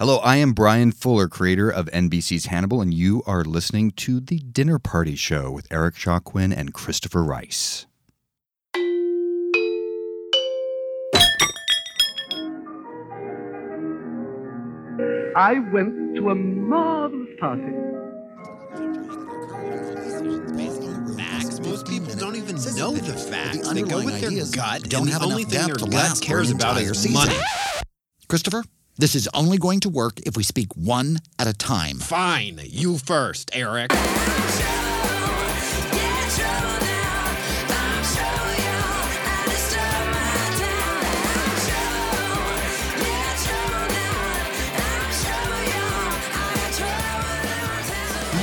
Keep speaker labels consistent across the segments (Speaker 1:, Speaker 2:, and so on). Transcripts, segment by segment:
Speaker 1: Hello, I am Bryan Fuller, creator of NBC's Hannibal, and you are listening to The Dinner Party Show with Eric Shaw Quinn and Christopher Rice.
Speaker 2: I went to a marvelous party.
Speaker 3: Facts. Most people don't even know the facts.
Speaker 4: the
Speaker 3: they go with their
Speaker 4: ideas
Speaker 3: gut,
Speaker 4: don't
Speaker 3: and
Speaker 4: have
Speaker 3: the only
Speaker 4: enough
Speaker 3: thing
Speaker 4: depth
Speaker 3: their
Speaker 4: to
Speaker 3: gut cares about is money.
Speaker 4: Christopher, this is only going to work if we speak one at a time.
Speaker 3: Fine, you first, Eric.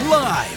Speaker 5: Live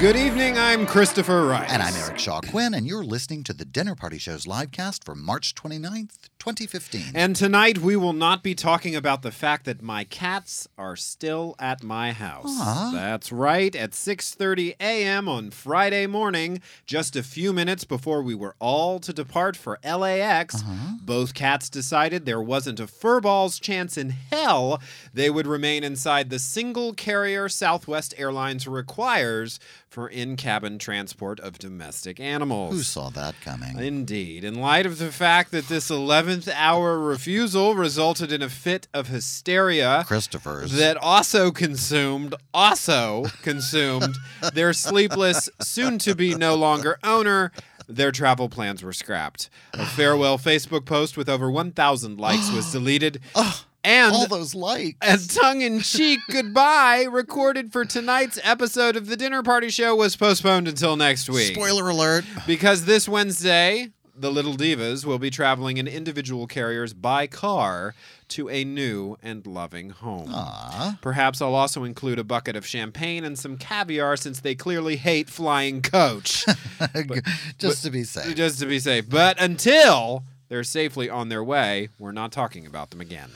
Speaker 3: Good evening, I'm Christopher Rice.
Speaker 4: And I'm Eric Shaw Quinn, and you're listening to the Dinner Party Show's livecast for March 29th, 2015.
Speaker 3: And tonight we will not be talking about the fact that my cats are still at my house. That's right. At 6:30 a.m. on Friday morning, just a few minutes before we were all to depart for LAX, uh-huh. both cats decided there wasn't a furball's chance in hell they would remain inside the single carrier Southwest Airlines requires for in-cabin transport of domestic animals.
Speaker 4: Who saw that coming?
Speaker 3: Indeed. In light of the fact that this 11th hour refusal resulted in a fit of hysteria
Speaker 4: Christopher's.
Speaker 3: that also consumed, also consumed their sleepless, soon to be no longer owner, their travel plans were scrapped. A farewell Facebook post with over 1,000 likes was deleted. Oh. And
Speaker 4: All those likes.
Speaker 3: a tongue in cheek goodbye recorded for tonight's episode of the Dinner Party Show was postponed until next week.
Speaker 4: Spoiler alert.
Speaker 3: Because this Wednesday, the Little Divas will be traveling in individual carriers by car to a new and loving home.
Speaker 4: Aw.
Speaker 3: Perhaps I'll also include a bucket of champagne and some caviar since they clearly hate flying coach.
Speaker 4: Just to be safe.
Speaker 3: just to be safe. But until they're safely on their way, we're not talking about them again.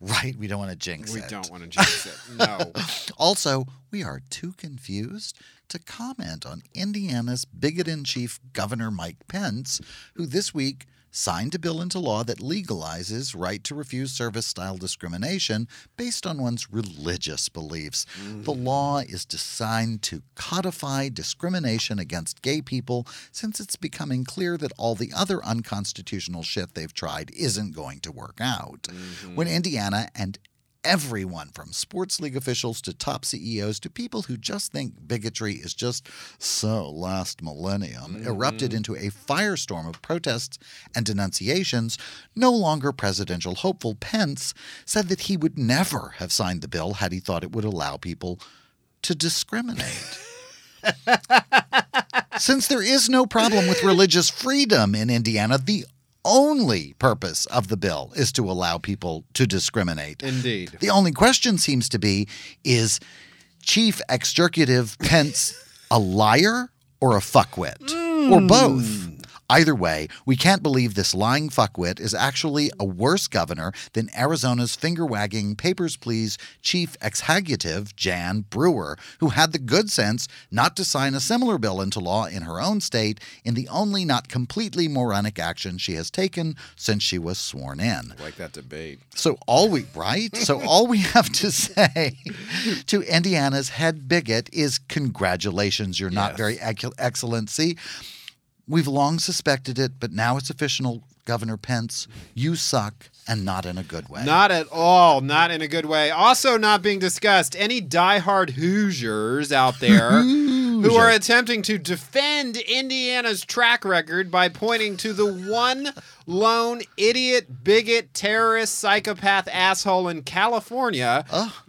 Speaker 4: Right, we don't want to jinx
Speaker 3: We
Speaker 4: it.
Speaker 3: We don't want to jinx it. No.
Speaker 4: Also, we are too confused to comment on Indiana's bigot in chief, Governor Mike Pence, who this week signed a bill into law that legalizes right to refuse service style discrimination based on one's religious beliefs. The mm. law is designed to codify discrimination against gay people since it's becoming clear that all the other unconstitutional shit they've tried isn't going to work out. When mm-hmm. Indiana and everyone from sports league officials to top CEOs to people who just think bigotry is just so last millennium erupted mm-hmm. into a firestorm of protests and denunciations, no longer presidential hopeful Pence said that he would never have signed the bill had he thought it would allow people to discriminate. Since there is no problem with religious freedom in Indiana, the only purpose of the bill is to allow people to discriminate.
Speaker 3: Indeed.
Speaker 4: The only question seems to be is Chief Executive Pence a liar or a fuckwit? Or hmm. both? Either way, we can't believe this lying fuckwit is actually a worse governor than Arizona's finger wagging Papers, Please chief executive, Jan Brewer, who had the good sense not to sign a similar bill into law in her own state in the only not completely moronic action she has taken since she was sworn in.
Speaker 3: I like that debate.
Speaker 4: So all we right? So all we have to say to Indiana's head bigot is congratulations, you're not very ec- excellency. We've long suspected it, but now it's official, Governor Pence. You suck and not in a good way.
Speaker 3: Not at all. Not in a good way. Also, not being discussed. Any diehard Hoosiers out there who are attempting to defend Indiana's track record by pointing to the one lone idiot, bigot, terrorist, psychopath asshole in California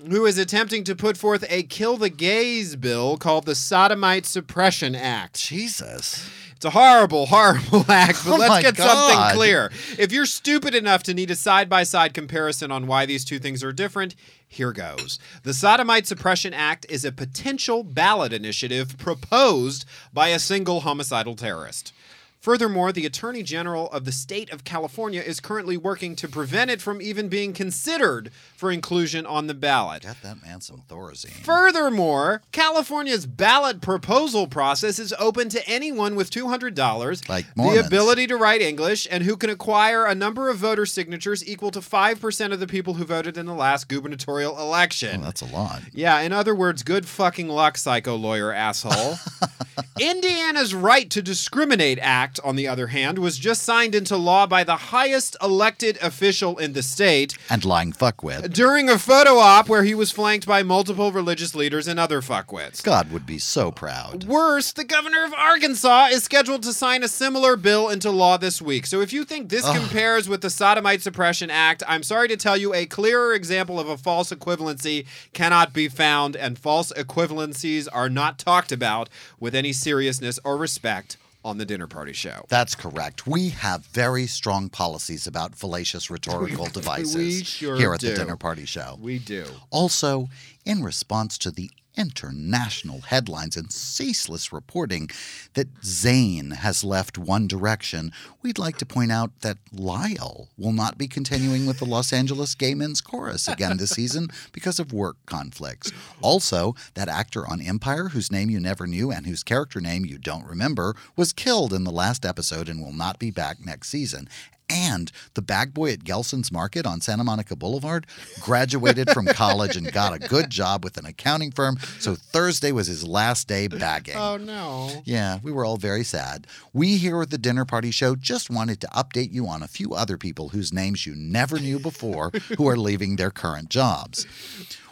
Speaker 3: who is attempting to put forth a kill the gays bill called the Sodomite Suppression Act.
Speaker 4: Jesus.
Speaker 3: It's a horrible, horrible act, but
Speaker 4: Oh
Speaker 3: let's get
Speaker 4: God.
Speaker 3: something clear. If you're stupid enough to need a side by side comparison on why these two things are different, here goes. The Sodomite Suppression Act is a potential ballot initiative proposed by a single homicidal terrorist. Furthermore, the Attorney General of the state of California is currently working to prevent it from even being considered for inclusion on the ballot.
Speaker 4: Get that man some Thorazine.
Speaker 3: Furthermore, California's ballot proposal process is open to anyone with $200,
Speaker 4: Like
Speaker 3: the ability to write English, and who can acquire a number of voter signatures equal to 5% of the people who voted in the last gubernatorial election.
Speaker 4: Oh, that's a lot.
Speaker 3: Yeah, in other words, good fucking luck, psycho lawyer asshole. Indiana's Right to Discriminate Act, on the other hand, was just signed into law by the highest elected official in the state
Speaker 4: And lying fuckwit.
Speaker 3: during a photo op where he was flanked by multiple religious leaders and other fuckwits.
Speaker 4: God would be so proud.
Speaker 3: Worse, the governor of Arkansas is scheduled to sign a similar bill into law this week. So if you think this compares with the Sodomite Suppression Act, I'm sorry to tell you a clearer example of a false equivalency cannot be found, and false equivalencies are not talked about with any seriousness or respect on the dinner party show.
Speaker 4: That's correct. We have very strong policies about fallacious rhetorical devices
Speaker 3: we sure
Speaker 4: here at
Speaker 3: do.
Speaker 4: the dinner party show.
Speaker 3: We do.
Speaker 4: Also, in response to the international headlines and ceaseless reporting that Zayn has left One Direction, we'd like to point out that Lyle will not be continuing with the Los Angeles Gay Men's Chorus again this season because of work conflicts. Also, that actor on Empire, whose name you never knew and whose character name you don't remember, was killed in the last episode and will not be back next season. And the bag boy at Gelson's Market on Santa Monica Boulevard graduated from college and got a good job with an accounting firm. So Thursday was his last day bagging.
Speaker 3: Oh, no.
Speaker 4: Yeah, we were all very sad. We here at the Dinner Party Show just wanted to update you on a few other people whose names you never knew before who are leaving their current jobs.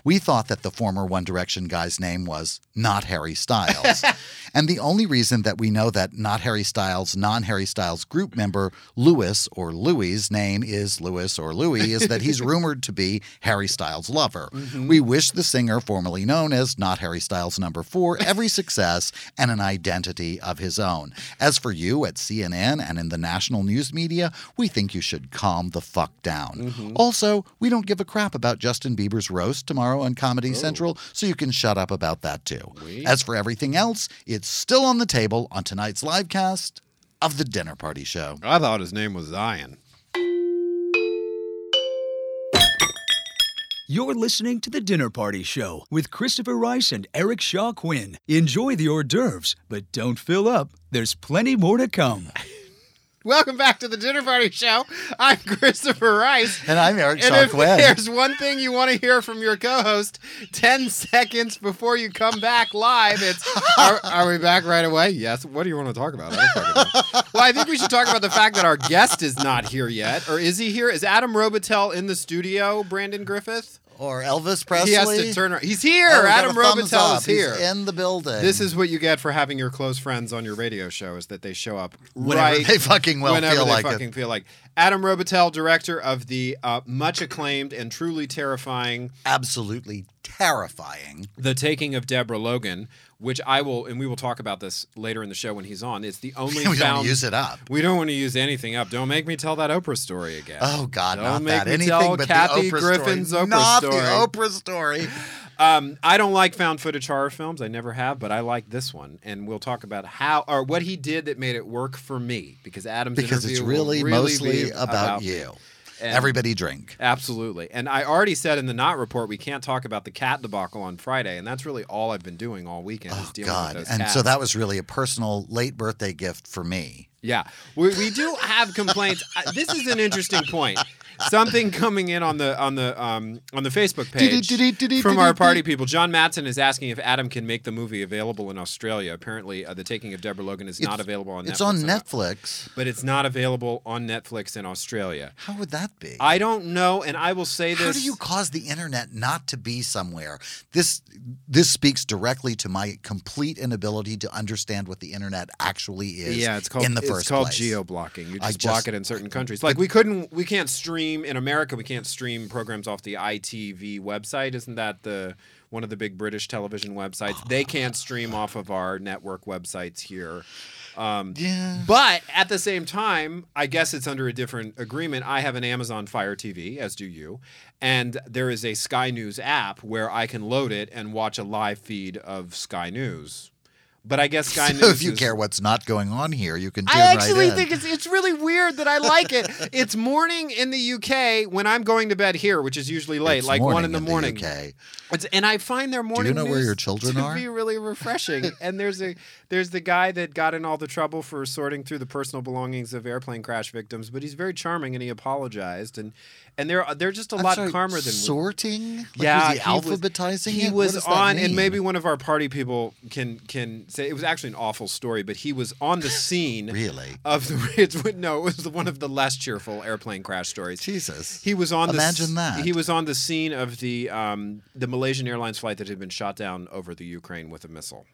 Speaker 4: We thought that the former One Direction guy's name was not Harry Styles. and the only reason that we know that not Harry Styles, non Harry Styles group member Louis or Louis's name is Louis or Louis is that he's rumored to be Harry Styles' lover. Mm-hmm. We wish the singer, formerly known as Not Harry Styles number four, every success and an identity of his own. As for you at CNN and in the national news media, we think you should calm the fuck down. Mm-hmm. Also, we don't give a crap about Justin Bieber's roast tomorrow on Comedy Central, so you can shut up about that too. As for everything else, it's still on the table on tonight's live cast of the Dinner Party Show.
Speaker 3: I thought his name was Zion.
Speaker 5: You're listening to The Dinner Party Show with Christopher Rice and Eric Shaw Quinn. Enjoy the hors d'oeuvres, but don't fill up. There's plenty more to come.
Speaker 3: Welcome back to the Dinner Party Show. I'm Christopher Rice.
Speaker 4: And I'm Eric
Speaker 3: And if there's one thing you want to hear from your co-host 10 seconds before you come back live, it's are, are we back right away? Yes. What do you want to talk about? I don't well, I think we should talk about the fact that our guest is not here yet. Or is he here? Is Adam Robitel in the studio, Brandon Griffith?
Speaker 4: Or Elvis Presley.
Speaker 3: He has to turn around. He's here.
Speaker 4: Oh,
Speaker 3: Adam Robitel is here.
Speaker 4: He's in the building.
Speaker 3: This is what you get for having your close friends on your radio show is that they show up
Speaker 4: Whenever
Speaker 3: right
Speaker 4: they fucking well
Speaker 3: whenever
Speaker 4: feel
Speaker 3: they
Speaker 4: like it.
Speaker 3: fucking feel like. Adam Robitel, director of the uh, much acclaimed and truly terrifying
Speaker 4: absolutely terrifying.
Speaker 3: The Taking of Deborah Logan, which I will, and we will talk about this later in the show when he's on. It's the only
Speaker 4: we don't use it up.
Speaker 3: We don't want to use anything up. Don't make me tell that Oprah story again.
Speaker 4: Oh God,
Speaker 3: Don't
Speaker 4: not
Speaker 3: make
Speaker 4: that.
Speaker 3: me
Speaker 4: Anything
Speaker 3: tell
Speaker 4: but
Speaker 3: Kathy
Speaker 4: the Oprah
Speaker 3: Griffin's
Speaker 4: story.
Speaker 3: Oprah
Speaker 4: not
Speaker 3: story.
Speaker 4: the Oprah story.
Speaker 3: Um, I don't like found footage horror films. I never have, but I like this one, and we'll talk about how or what he did that made it work for me. Because Adam's
Speaker 4: Because it's really,
Speaker 3: really
Speaker 4: mostly
Speaker 3: be
Speaker 4: about,
Speaker 3: me. And-
Speaker 4: Everybody drink.
Speaker 3: Absolutely. And I already said in the not report we can't talk about the cat debacle on Friday, and that's really all I've been doing all weekend is
Speaker 4: Oh
Speaker 3: dealing
Speaker 4: God! And
Speaker 3: cats.
Speaker 4: so that was really a personal late birthday gift for me.
Speaker 3: Yeah, we, we do have complaints. This is an interesting point. Something coming in on the on the um, on the Facebook page from our party people. John Matson is asking if Adam can make the movie available in Australia. Apparently, uh, the Taking of Deborah Logan is not available on.
Speaker 4: It's
Speaker 3: Netflix
Speaker 4: on Netflix.
Speaker 3: but it's not available on Netflix in Australia.
Speaker 4: How would that be?
Speaker 3: I don't know, and I will say this.
Speaker 4: How do you cause the internet not to be somewhere? This this speaks directly to my complete inability to understand what the internet actually is.
Speaker 3: Yeah, it's called
Speaker 4: in the
Speaker 3: it's
Speaker 4: first
Speaker 3: called
Speaker 4: place.
Speaker 3: geo blocking. You
Speaker 4: I
Speaker 3: just, block it in certain countries. Like we couldn't, we can't stream in America. We can't stream programs off the ITV website. Isn't that the one of the big British television websites? They can't stream off of our network websites here. Um,
Speaker 4: Yeah.
Speaker 3: But at the same time, I guess it's under a different agreement. I have an Amazon Fire TV, as do you, and there is a Sky News app where I can load it and watch a live feed of Sky News. But I guess Sky
Speaker 4: So
Speaker 3: News.
Speaker 4: if you
Speaker 3: is-
Speaker 4: care what's not going on here, you can tune
Speaker 3: I actually
Speaker 4: right in.
Speaker 3: think it's it's really weird that I like it. it's morning in the UK when I'm going to bed here, which is usually late,
Speaker 4: It's
Speaker 3: like one in the morning.
Speaker 4: UK.
Speaker 3: It's, and I find their morning Do you
Speaker 4: know where your children
Speaker 3: to
Speaker 4: are?
Speaker 3: be really refreshing. and there's a there's the guy that got in all the trouble for sorting through the personal belongings of airplane crash victims, but he's very charming and he apologized and and they're they're just a
Speaker 4: I'm
Speaker 3: lot
Speaker 4: sorry,
Speaker 3: calmer than
Speaker 4: sorting. Like,
Speaker 3: yeah,
Speaker 4: was he alphabetizing
Speaker 3: He
Speaker 4: it? What
Speaker 3: was on, and maybe one of our party people can can say it was actually an awful story, but he was on the scene
Speaker 4: Really?
Speaker 3: of the. It's, no, it was one of the less cheerful airplane crash stories.
Speaker 4: Jesus.
Speaker 3: He was on.
Speaker 4: Imagine
Speaker 3: the,
Speaker 4: that.
Speaker 3: He was on the scene of the um, the Malaysian Airlines flight that had been shot down over the Ukraine with a missile,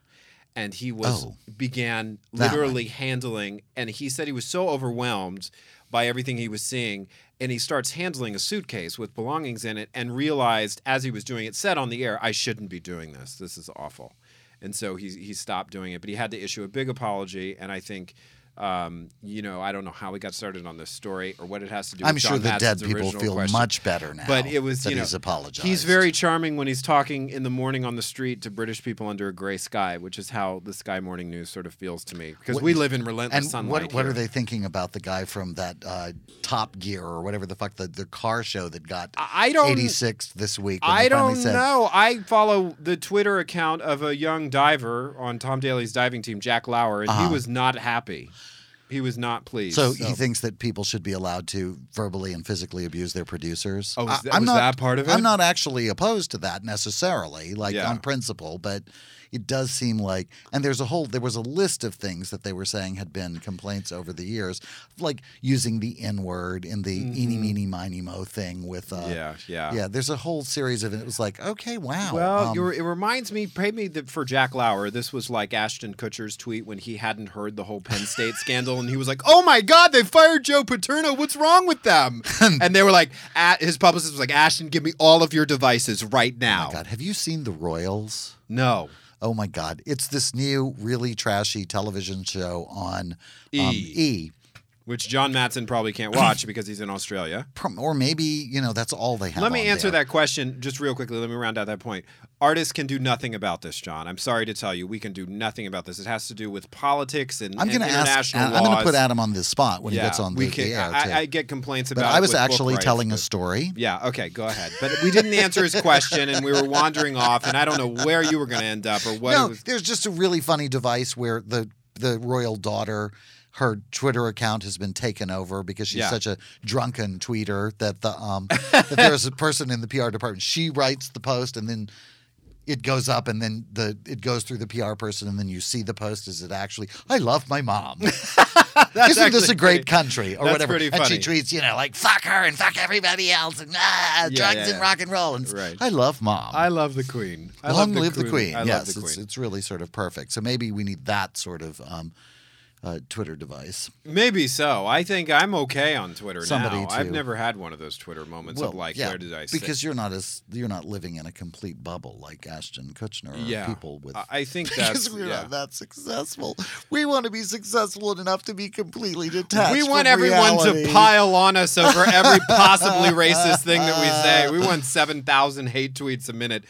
Speaker 3: and he was
Speaker 4: Oh.
Speaker 3: began literally handling. And he said he was so overwhelmed by everything he was seeing, and he starts handling a suitcase with belongings in it, and realized as he was doing it, said on the air, "I shouldn't be doing this. This is awful." And so he he stopped doing it, but he had to issue a big apology, and I think. Um, you know, I don't know how we got started on this story or what it has to do.
Speaker 4: I'm sure
Speaker 3: John
Speaker 4: the dead people feel
Speaker 3: question.
Speaker 4: much better now.
Speaker 3: But it was
Speaker 4: that
Speaker 3: you know
Speaker 4: he's apologized.
Speaker 3: He's very charming when he's talking in the morning on the street to British people under a gray sky, which is how the Sky Morning News sort of feels to me because
Speaker 4: What-
Speaker 3: we live in relentless
Speaker 4: And
Speaker 3: sunlight.
Speaker 4: what what are they thinking about the guy from that uh, Top Gear or whatever the fuck the, the car show that got
Speaker 3: I don't-
Speaker 4: 86th this week?
Speaker 3: I don't
Speaker 4: said,
Speaker 3: know. I follow the Twitter account of a young diver on Tom Daley's diving team, Jack Laugher, and
Speaker 4: Uh-huh.
Speaker 3: he was not happy. He was not pleased.
Speaker 4: So, he thinks that people should be allowed to verbally and physically abuse their producers.
Speaker 3: Oh, was
Speaker 4: I-
Speaker 3: that-
Speaker 4: I'm
Speaker 3: was
Speaker 4: not,
Speaker 3: that part of it?
Speaker 4: I'm not actually opposed to that necessarily, like
Speaker 3: Yeah.
Speaker 4: on principle, but it does seem like, and there's a whole, there was a list of things that they were saying had been complaints over the years, like using the N word in the eeny, meeny, miny, mo thing with, uh,
Speaker 3: Mm-hmm. Yeah, yeah.
Speaker 4: yeah. There's a whole series of it. It was like, okay, wow.
Speaker 3: Well,
Speaker 4: um,
Speaker 3: it reminds me, maybe that for Jack Laugher, this was like Ashton Kutcher's tweet when he hadn't heard the whole Penn State scandal, and he was like, "Oh my God, they fired Joe Paterno. What's wrong with them?" and they were like, "A- his publicist was like, "Ashton, give me all of your devices right now."
Speaker 4: God, have you seen the Royals?
Speaker 3: No,
Speaker 4: Oh my God. It's this new, really trashy television show on um,
Speaker 3: E.
Speaker 4: e.
Speaker 3: which John Matson probably can't watch because he's in Australia.
Speaker 4: Or maybe, you know, that's all they have.
Speaker 3: Let me answer
Speaker 4: there.
Speaker 3: that question just real quickly. Let me round out that point. Artists can do nothing about this, John. I'm sorry to tell you, we can do nothing about this. It has to do with politics and,
Speaker 4: I'm going to ask.
Speaker 3: international
Speaker 4: I'm going to put Adam on the spot when he gets on the,
Speaker 3: can,
Speaker 4: the air.
Speaker 3: I. I get complaints about.
Speaker 4: but.
Speaker 3: I
Speaker 4: was actually
Speaker 3: rights,
Speaker 4: telling a story.
Speaker 3: Yeah, okay, go ahead. But we didn't answer his question, and we were wandering off, and I don't know where you were going to end up or what.
Speaker 4: no,
Speaker 3: was.
Speaker 4: there's just a really funny device where the the royal daughter. Her Twitter account has been taken over because she's
Speaker 3: Yeah.
Speaker 4: such a drunken tweeter that the um that there's a person in the PR department. She writes the post and then it goes up and then the it goes through the PR person and then you see the post is it actually I love my mom. Isn't this a great
Speaker 3: pretty-
Speaker 4: country or
Speaker 3: that's
Speaker 4: whatever? And she tweets, you know, like fuck her and fuck everybody else and ah,
Speaker 3: Yeah,
Speaker 4: drugs
Speaker 3: yeah,
Speaker 4: and rock and roll and
Speaker 3: Right.
Speaker 4: I love mom.
Speaker 3: I love the Queen. I
Speaker 4: Long
Speaker 3: love
Speaker 4: live the Queen.
Speaker 3: I
Speaker 4: yes,
Speaker 3: love the
Speaker 4: it's
Speaker 3: Queen.
Speaker 4: it's really sort of perfect. So maybe we need that sort of um,
Speaker 6: uh, Twitter device.
Speaker 3: Maybe so. I think I'm okay on Twitter
Speaker 6: Somebody
Speaker 3: now. I've never had one of those Twitter moments of like,
Speaker 6: yeah,
Speaker 3: where did I sit?
Speaker 6: Because you're not as you're not living in a complete bubble like Ashton Kutcher or
Speaker 3: Yeah.
Speaker 6: people with.
Speaker 3: I- think
Speaker 6: because
Speaker 3: that's-
Speaker 6: we're
Speaker 3: yeah.
Speaker 6: not that successful. We want to be successful enough to be completely detached.
Speaker 3: we want everyone
Speaker 6: reality.
Speaker 3: to pile on us over every possibly racist thing that we say. We want 7,000 hate tweets a minute.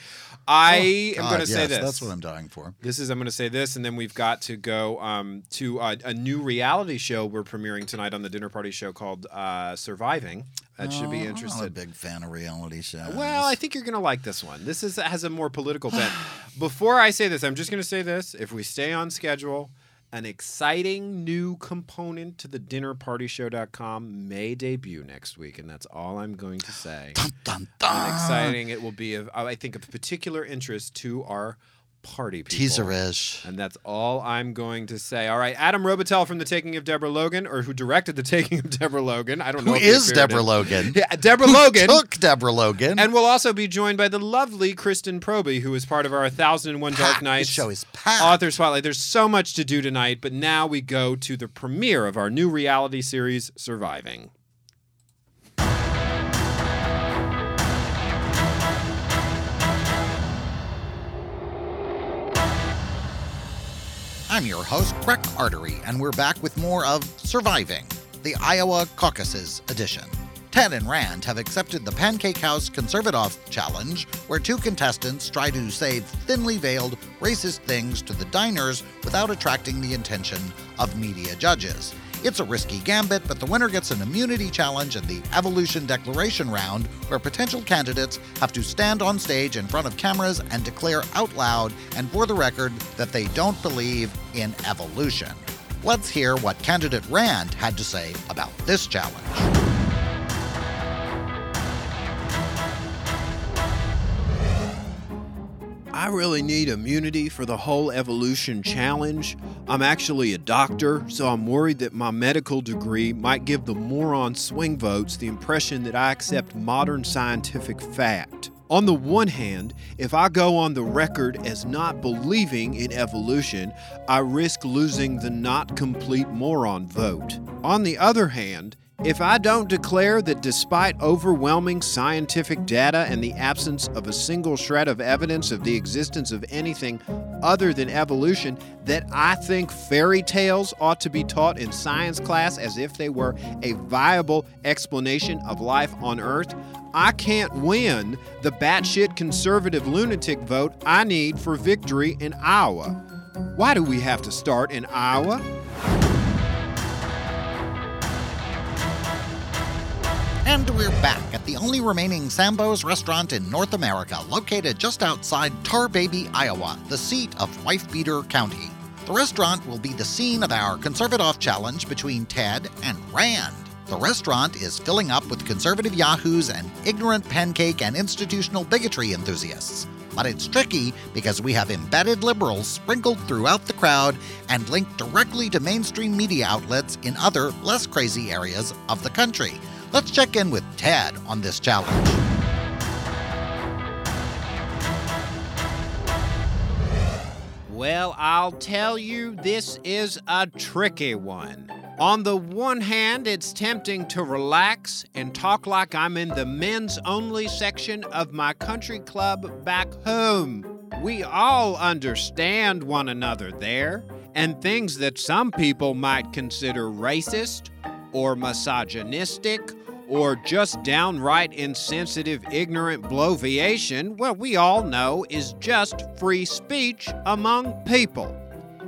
Speaker 3: I am
Speaker 6: God,
Speaker 3: going to say this.
Speaker 6: That's what I'm dying for.
Speaker 3: This is I'm going to say this, and then we've got to go um, to uh, a new reality show we're premiering tonight on the dinner party show called uh, Surviving. That should be
Speaker 6: Oh, I'm not a
Speaker 3: interesting.
Speaker 6: big fan of reality shows.
Speaker 3: Well, I think you're going to like this one. This is has a more political bent. Before I say this, I'm just going to say this: if we stay on schedule, an exciting new component to the dinnerpartyshow.com may debut next week, and that's all I'm going to say.
Speaker 6: dun, dun, dun.
Speaker 3: exciting! It will be, of, I think, of particular interest to our party people.
Speaker 6: Teaser-ish.
Speaker 3: And that's all I'm going to say. All right, Adam Robitel from The Taking of Deborah Logan, or who directed The Taking of Deborah Logan. I don't know
Speaker 6: Who is Deborah Logan?
Speaker 3: Yeah, Deborah
Speaker 6: Who
Speaker 3: Logan.
Speaker 6: took Deborah Logan.
Speaker 3: And we'll also be joined by the lovely Kristen Proby, who is part of our 1001 Dark
Speaker 6: Packed. This
Speaker 3: Nights
Speaker 6: show is packed.
Speaker 3: Author Spotlight. There's so much to do tonight, but now we go to the premiere of our new reality series, Surviving.
Speaker 4: I'm your host, Breck Artery, and we're back with more of Surviving, the Iowa Caucuses edition. Ted and Rand have accepted the Pancake House Conservative Challenge, where two contestants try to say thinly veiled racist things to the diners without attracting the attention of media judges. It's a risky gambit, but the winner gets an immunity challenge in the Evolution Declaration round, where potential candidates have to stand on stage in front of cameras and declare out loud and for the record that they don't believe in evolution. Let's hear what candidate Rand had to say about this challenge.
Speaker 3: I really need immunity for the whole evolution challenge. I'm actually a doctor, so I'm worried that my medical degree might give the moron swing votes the impression that I accept modern scientific fact. On the one hand, if I go on the record as not believing in evolution, I risk losing the not complete moron vote. On the other hand, if I don't declare that despite overwhelming scientific data and the absence of a single shred of evidence of the existence of anything other than evolution, that I think fairy tales ought to be taught in science class as if they were a viable explanation of life on Earth, I can't win the batshit conservative lunatic vote I need for victory in Iowa. Why do we have to start in Iowa?
Speaker 4: And we're back at the only remaining Sambo's restaurant in North America, located just outside Tar Baby, Iowa, the seat of Wife Beater County. The restaurant will be the scene of our conservative challenge between Ted and Rand. The restaurant is filling up with conservative yahoos and ignorant pancake and institutional bigotry enthusiasts. But it's tricky because we have embedded liberals sprinkled throughout the crowd and linked directly to mainstream media outlets in other, less crazy areas of the country. Let's check in with Ted on this challenge.
Speaker 3: Well, I'll tell you, this is a tricky one. On the one hand, it's tempting to relax and talk like I'm in the men's only section of my country club back home. We all understand one another there, and things that some people might consider racist or misogynistic or just downright insensitive, ignorant bloviation, well, we all know is just free speech among people.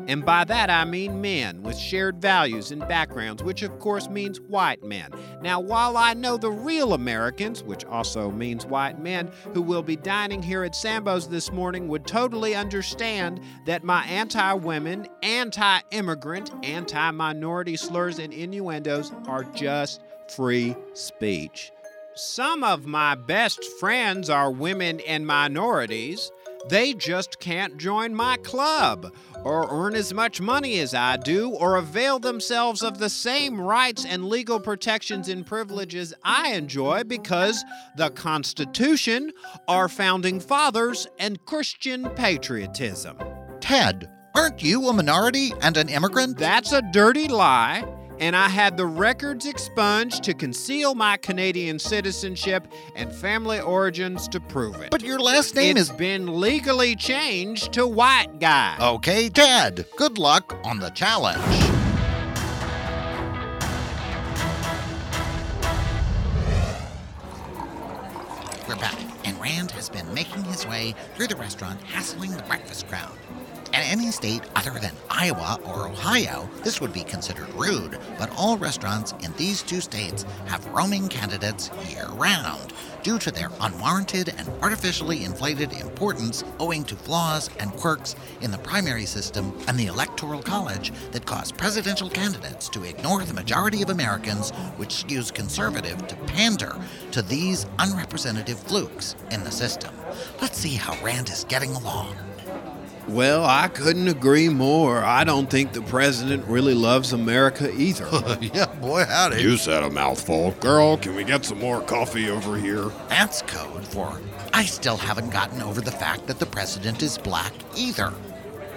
Speaker 3: And by that I mean men with shared values and backgrounds, which of course means white men. Now, while I know the real Americans, which also means white men, who will be dining here at Sambo's this morning would totally understand that my anti women, anti immigrant, anti minority slurs and innuendos are just free speech. Some of my best friends are women and minorities. They just can't join my club, or earn as much money as I do, or avail themselves of the same rights and legal protections and privileges I enjoy because the Constitution, our founding fathers, and Christian patriotism.
Speaker 4: Ted, Aren't you a minority and an immigrant?
Speaker 3: That's a dirty lie. And I had the records expunged to conceal my Canadian citizenship and family origins to prove it.
Speaker 4: But your last name
Speaker 3: It's
Speaker 4: is.
Speaker 3: been legally changed to white guy.
Speaker 4: Okay, Ted. Good luck on the challenge. We're back, and Rand has been making his way through the restaurant, hassling the breakfast crowd. In any state other than Iowa or Ohio, this would be considered rude, but all restaurants in these two states have roaming candidates year round due to their unwarranted and artificially inflated importance owing to flaws and quirks in the primary system and the electoral college that cause presidential candidates to ignore the majority of Americans, which skews conservative to pander to these unrepresentative flukes in the system. Let's see how Rand is getting along.
Speaker 3: Well, I couldn't agree more. I don't think the president really loves America either.
Speaker 7: yeah, boy, howdy.
Speaker 8: You said a mouthful. Girl, can we get some more coffee over here?
Speaker 4: That's code for I still haven't gotten over the fact that the president is black either.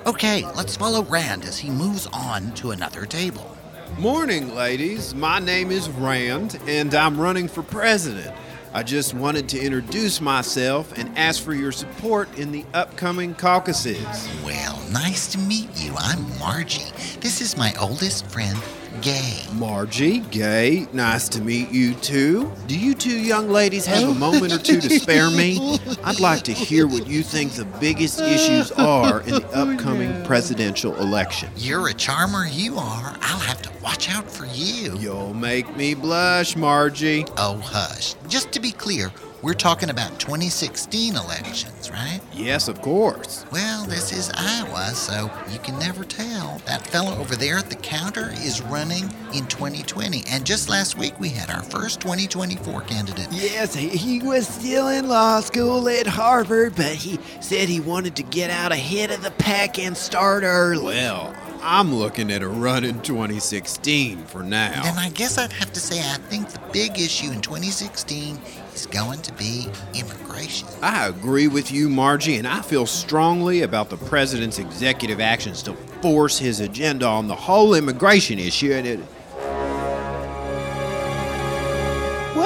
Speaker 4: Okay, let's follow Rand as he moves on to another table.
Speaker 3: Morning, ladies. My name is Rand, and I'm running for president. I just wanted to introduce myself and ask for your support in the upcoming caucuses.
Speaker 4: Well, nice to meet you. I'm Margie. This is my oldest friend, Gay.
Speaker 3: Margie, Gay, nice to meet you too. Do you two young ladies have a moment or two to spare me? I'd like to hear what you think the biggest issues are in the upcoming presidential election.
Speaker 4: You're a charmer, you are. I'll have to watch out for you.
Speaker 3: You'll make me blush, Margie.
Speaker 4: Oh, hush. Just to be clear, we're talking about 2016 elections, right?
Speaker 3: Yes, of course.
Speaker 4: Well, this is Iowa, so you can never tell. That fellow over there at the counter is running in 2020. And just last week, we had our first 2024 candidate.
Speaker 9: Yes, he, he was still in law school at Harvard, but he said he wanted to get out ahead of the pack and start early.
Speaker 3: Well, I'm looking at a run in 2016 for now.
Speaker 4: Then I guess I'd have to say I think the big issue in 2016 is going to be immigration.
Speaker 3: I agree with you, Margie, and I feel strongly about the president's executive actions to force his agenda on the whole immigration issue. And it.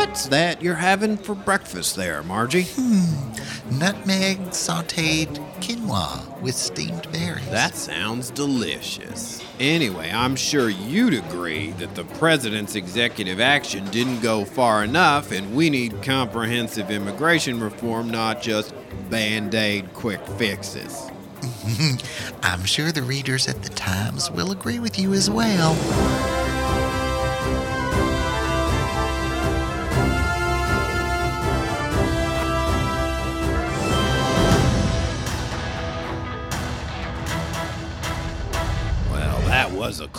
Speaker 3: What's that you're having for breakfast there, Margie?
Speaker 4: Hmm, Nutmeg sauteed quinoa with steamed berries.
Speaker 3: That sounds delicious. Anyway, I'm sure you'd agree that the president's executive action didn't go far enough, and we need comprehensive immigration reform, not just band aid quick fixes.
Speaker 4: I'm sure the readers at the Times will agree with you as well.
Speaker 3: Well,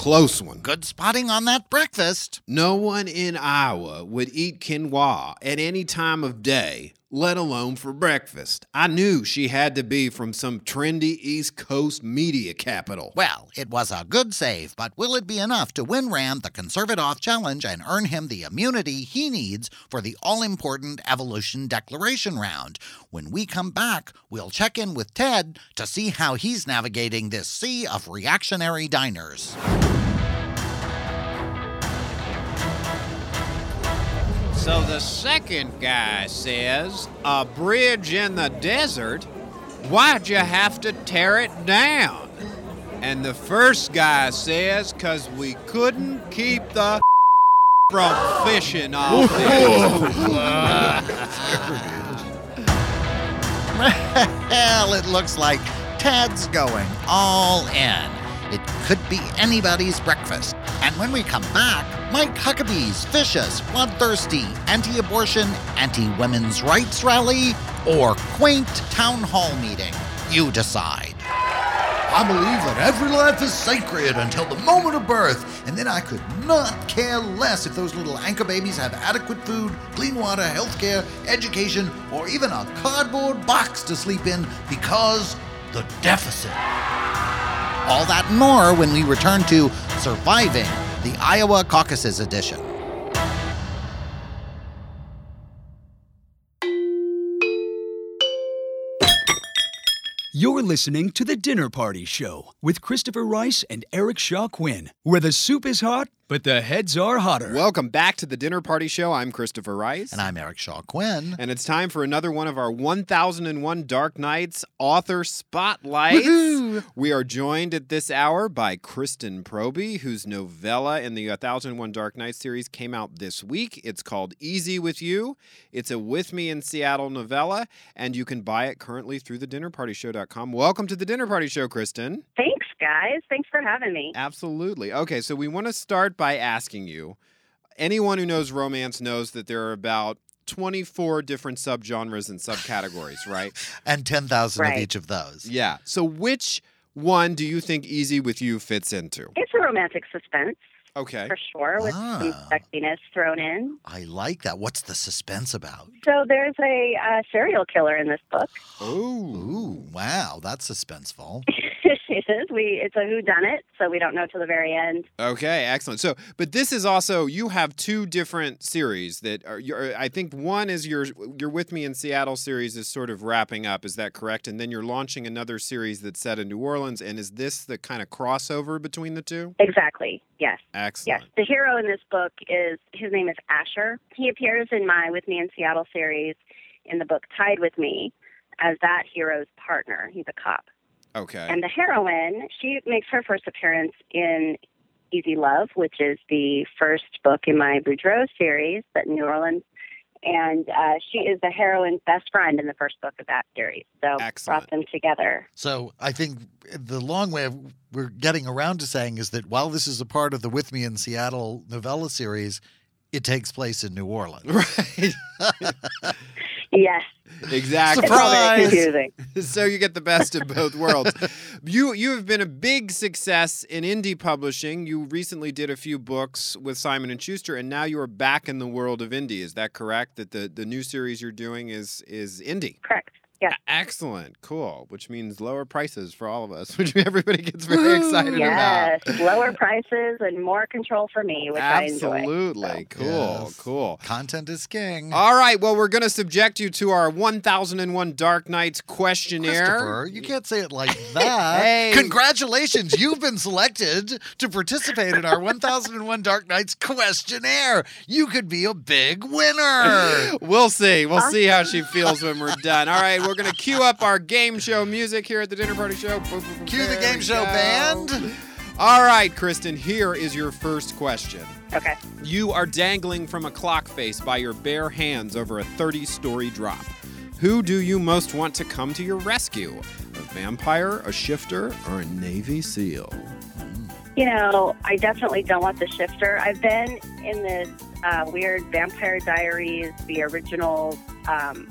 Speaker 3: close one.
Speaker 4: Good spotting on that breakfast.
Speaker 3: No one in Iowa would eat quinoa at any time of day, let alone for breakfast. I knew she had to be from some trendy East Coast media capital.
Speaker 4: Well, it was a good save, but will it be enough to win Rand the Conservative Off Challenge and earn him the immunity he needs for the all important Evolution Declaration round? When we come back, we'll check in with Ted to see how he's navigating this sea of reactionary diners.
Speaker 3: So the second guy says, A bridge in the desert? Why'd you have to tear it down? And the first guy says, Cause we couldn't keep the from fishing off it.
Speaker 4: Hell, it looks like Ted's going all in. It could be anybody's breakfast. And when we come back, Mike Huckabee's vicious, bloodthirsty, anti abortion, anti women's rights rally, or quaint town hall meeting. You decide.
Speaker 7: I believe that every life is sacred until the moment of birth, and then I could not care less if those little anchor babies have adequate food, clean water, health care, education, or even a cardboard box to sleep in because the deficit.
Speaker 4: All that and more when we return to Surviving the Iowa Caucuses edition.
Speaker 5: You're listening to The Dinner Party Show with Christopher Rice and Eric Shaw Quinn, where the soup is hot, but the heads are hotter.
Speaker 3: Welcome back to the Dinner Party Show. I'm Christopher Rice.
Speaker 4: And I'm Eric Shaw Quinn.
Speaker 3: And it's time for another one of our 1001 Dark Nights author spotlights.
Speaker 4: Woohoo!
Speaker 3: We are joined at this hour by Kristen Proby, whose novella in the 1001 Dark Nights series came out this week. It's called Easy with You. It's a With Me in Seattle novella, and you can buy it currently through thedinnerpartyshow.com. Welcome to the Dinner Party Show, Kristen.
Speaker 10: Thanks, guys. Thanks for having me.
Speaker 3: Absolutely. Okay, so we want to start by asking you anyone who knows romance knows that there are about 24 different subgenres and subcategories, right?
Speaker 4: And 10,000
Speaker 10: Right.
Speaker 4: of each of those.
Speaker 3: Yeah. So which one do you think Easy with You fits into?
Speaker 10: It's a romantic suspense
Speaker 3: Okay.
Speaker 10: for sure, with some
Speaker 4: Ah.
Speaker 10: sexiness thrown in.
Speaker 4: I like that. What's the suspense about?
Speaker 10: So there's a uh, serial killer in this book.
Speaker 3: Oh.
Speaker 4: Ooh, wow, that's suspenseful.
Speaker 10: it is. We it's a who done it, so we don't know till the very end.
Speaker 3: Okay, excellent. So, but this is also you have two different series that are. I think one is your your with me in Seattle series is sort of wrapping up. Is that correct? And then you're launching another series that's set in New Orleans. And is this the kind of crossover between the two?
Speaker 10: Exactly. Yes.
Speaker 3: Excellent.
Speaker 10: Yes. The hero in this book is his name is Asher. He appears in my With Me in Seattle series in the book Tied with Me as that hero's partner. He's a cop.
Speaker 3: Okay.
Speaker 10: And the heroine, she makes her first appearance in Easy Love, which is the first book in my Boudreaux series set in New Orleans. And uh, she is the heroine's best friend in the first book of that series. So
Speaker 3: Excellent.
Speaker 10: brought them together.
Speaker 4: So I think the long way of, we're getting around to saying is that while this is a part of the With Me in Seattle novella series, it takes place in New Orleans.
Speaker 3: right.
Speaker 10: Yes.
Speaker 3: Exactly.
Speaker 10: It's
Speaker 4: Surprise!
Speaker 3: so you get the best of both worlds. You you have been a big success in indie publishing. You recently did a few books with Simon and Schuster, and now you are back in the world of indie. Is that correct? That the, the new series you're doing is is indie.
Speaker 10: Correct. Yes.
Speaker 3: Excellent, cool. Which means lower prices for all of us, which everybody gets very excited
Speaker 10: Yes.
Speaker 3: about.
Speaker 10: Lower prices and more control for me, which I enjoy.
Speaker 3: Absolutely, cool,
Speaker 4: Yes.
Speaker 3: cool.
Speaker 4: Content is king.
Speaker 3: All right, well, we're going to subject you to our 1001 Dark Nights questionnaire.
Speaker 4: Christopher, you can't say it like that.
Speaker 3: Hey.
Speaker 4: Congratulations, you've been selected to participate in our 1001 Dark Nights questionnaire. You could be a big winner.
Speaker 3: We'll see. We'll see how she feels when we're done. All right, we're going to cue up our game show music here at the Dinner Party Show.
Speaker 4: Cue the game show
Speaker 3: go.
Speaker 4: band.
Speaker 3: All right, Kristen, here is your first question.
Speaker 10: Okay.
Speaker 3: You are dangling from a clock face by your bare hands over a 30 story drop. Who do you most want to come to your rescue? A vampire, a shifter, or a Navy SEAL?
Speaker 10: You know, I definitely don't want the shifter. I've been in this uh, weird Vampire Diaries, the original um,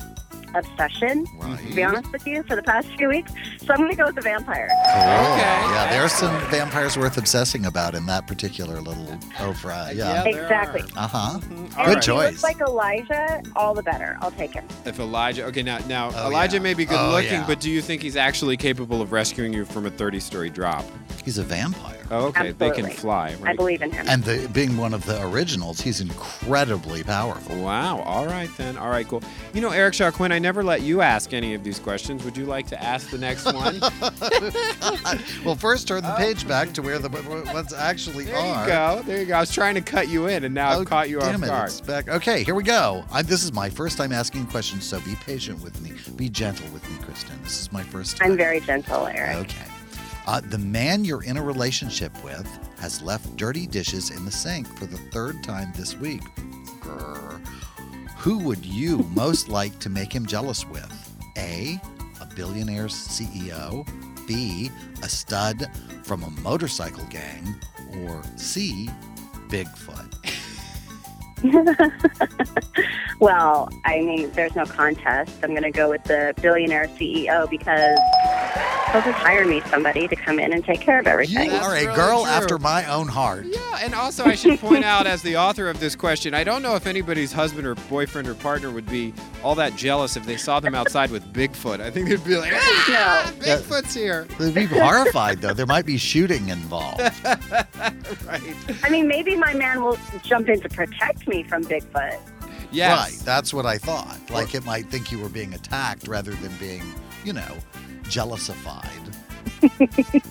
Speaker 10: obsession, to be honest with you, for the past few weeks. So I'm going to go with the vampire. Cool.
Speaker 4: Yeah, there's some vampires worth obsessing about in that particular little opera. Yeah.
Speaker 3: Yeah,
Speaker 10: Exactly.
Speaker 4: Uh huh.
Speaker 3: All
Speaker 4: Good
Speaker 3: right.
Speaker 10: He
Speaker 4: choice.
Speaker 10: looks like Elijah, all the better. I'll take him.
Speaker 3: If Elijah, okay, now now
Speaker 4: Oh,
Speaker 3: Elijah
Speaker 4: yeah.
Speaker 3: may be good
Speaker 4: Oh,
Speaker 3: looking,
Speaker 4: yeah.
Speaker 3: but do you think he's actually capable of rescuing you from a 30 story drop?
Speaker 4: He's a vampire.
Speaker 3: Oh, okay, they can
Speaker 10: Absolutely.
Speaker 3: fly.
Speaker 10: I believe in him.
Speaker 4: And the, being one of the originals, he's incredibly powerful.
Speaker 3: Wow. All right then. All right. Cool. You know, Eric Shaw Quinn, I never let you ask any of these questions. Would you like to ask the next one?
Speaker 4: well, first turn the oh. page back to where the ones actually
Speaker 3: there
Speaker 4: are.
Speaker 3: you go. There you go. I was trying to cut you in, and now
Speaker 4: Oh,
Speaker 3: I've caught you off
Speaker 4: damn it,
Speaker 3: guard.
Speaker 4: it's back. Okay, here we go. I, this is my first time asking questions, so be patient with me. Be gentle with me, Kristen. This is my first time.
Speaker 10: I'm very gentle, Eric.
Speaker 4: Okay. Uh, the man you're in a relationship with has left dirty dishes in the sink for the third time this week. Grr. Who would you most like to make him jealous with? A. A billionaire CEO. B. A stud from a motorcycle gang. Or C. Bigfoot.
Speaker 10: Well, I mean, there's no contest. I'm going to go with the billionaire CEO because he'll just hire me somebody to come in and take care of everything.
Speaker 4: You are a
Speaker 3: really
Speaker 4: girl
Speaker 3: true.
Speaker 4: after my own heart.
Speaker 3: Yeah, and also I should point out, as the author of this question, I don't know if anybody's husband or boyfriend or partner would be all that jealous if they saw them outside with Bigfoot. I think they'd be like, ah,
Speaker 10: No.
Speaker 3: Bigfoot's here.
Speaker 4: They'd be horrified, though. There might be shooting involved.
Speaker 3: right.
Speaker 10: I mean, maybe my man will jump in to protect me from Bigfoot.
Speaker 3: Yes.
Speaker 4: Right. That's what I thought. Like it might think you were being attacked rather than being you know, jealousified.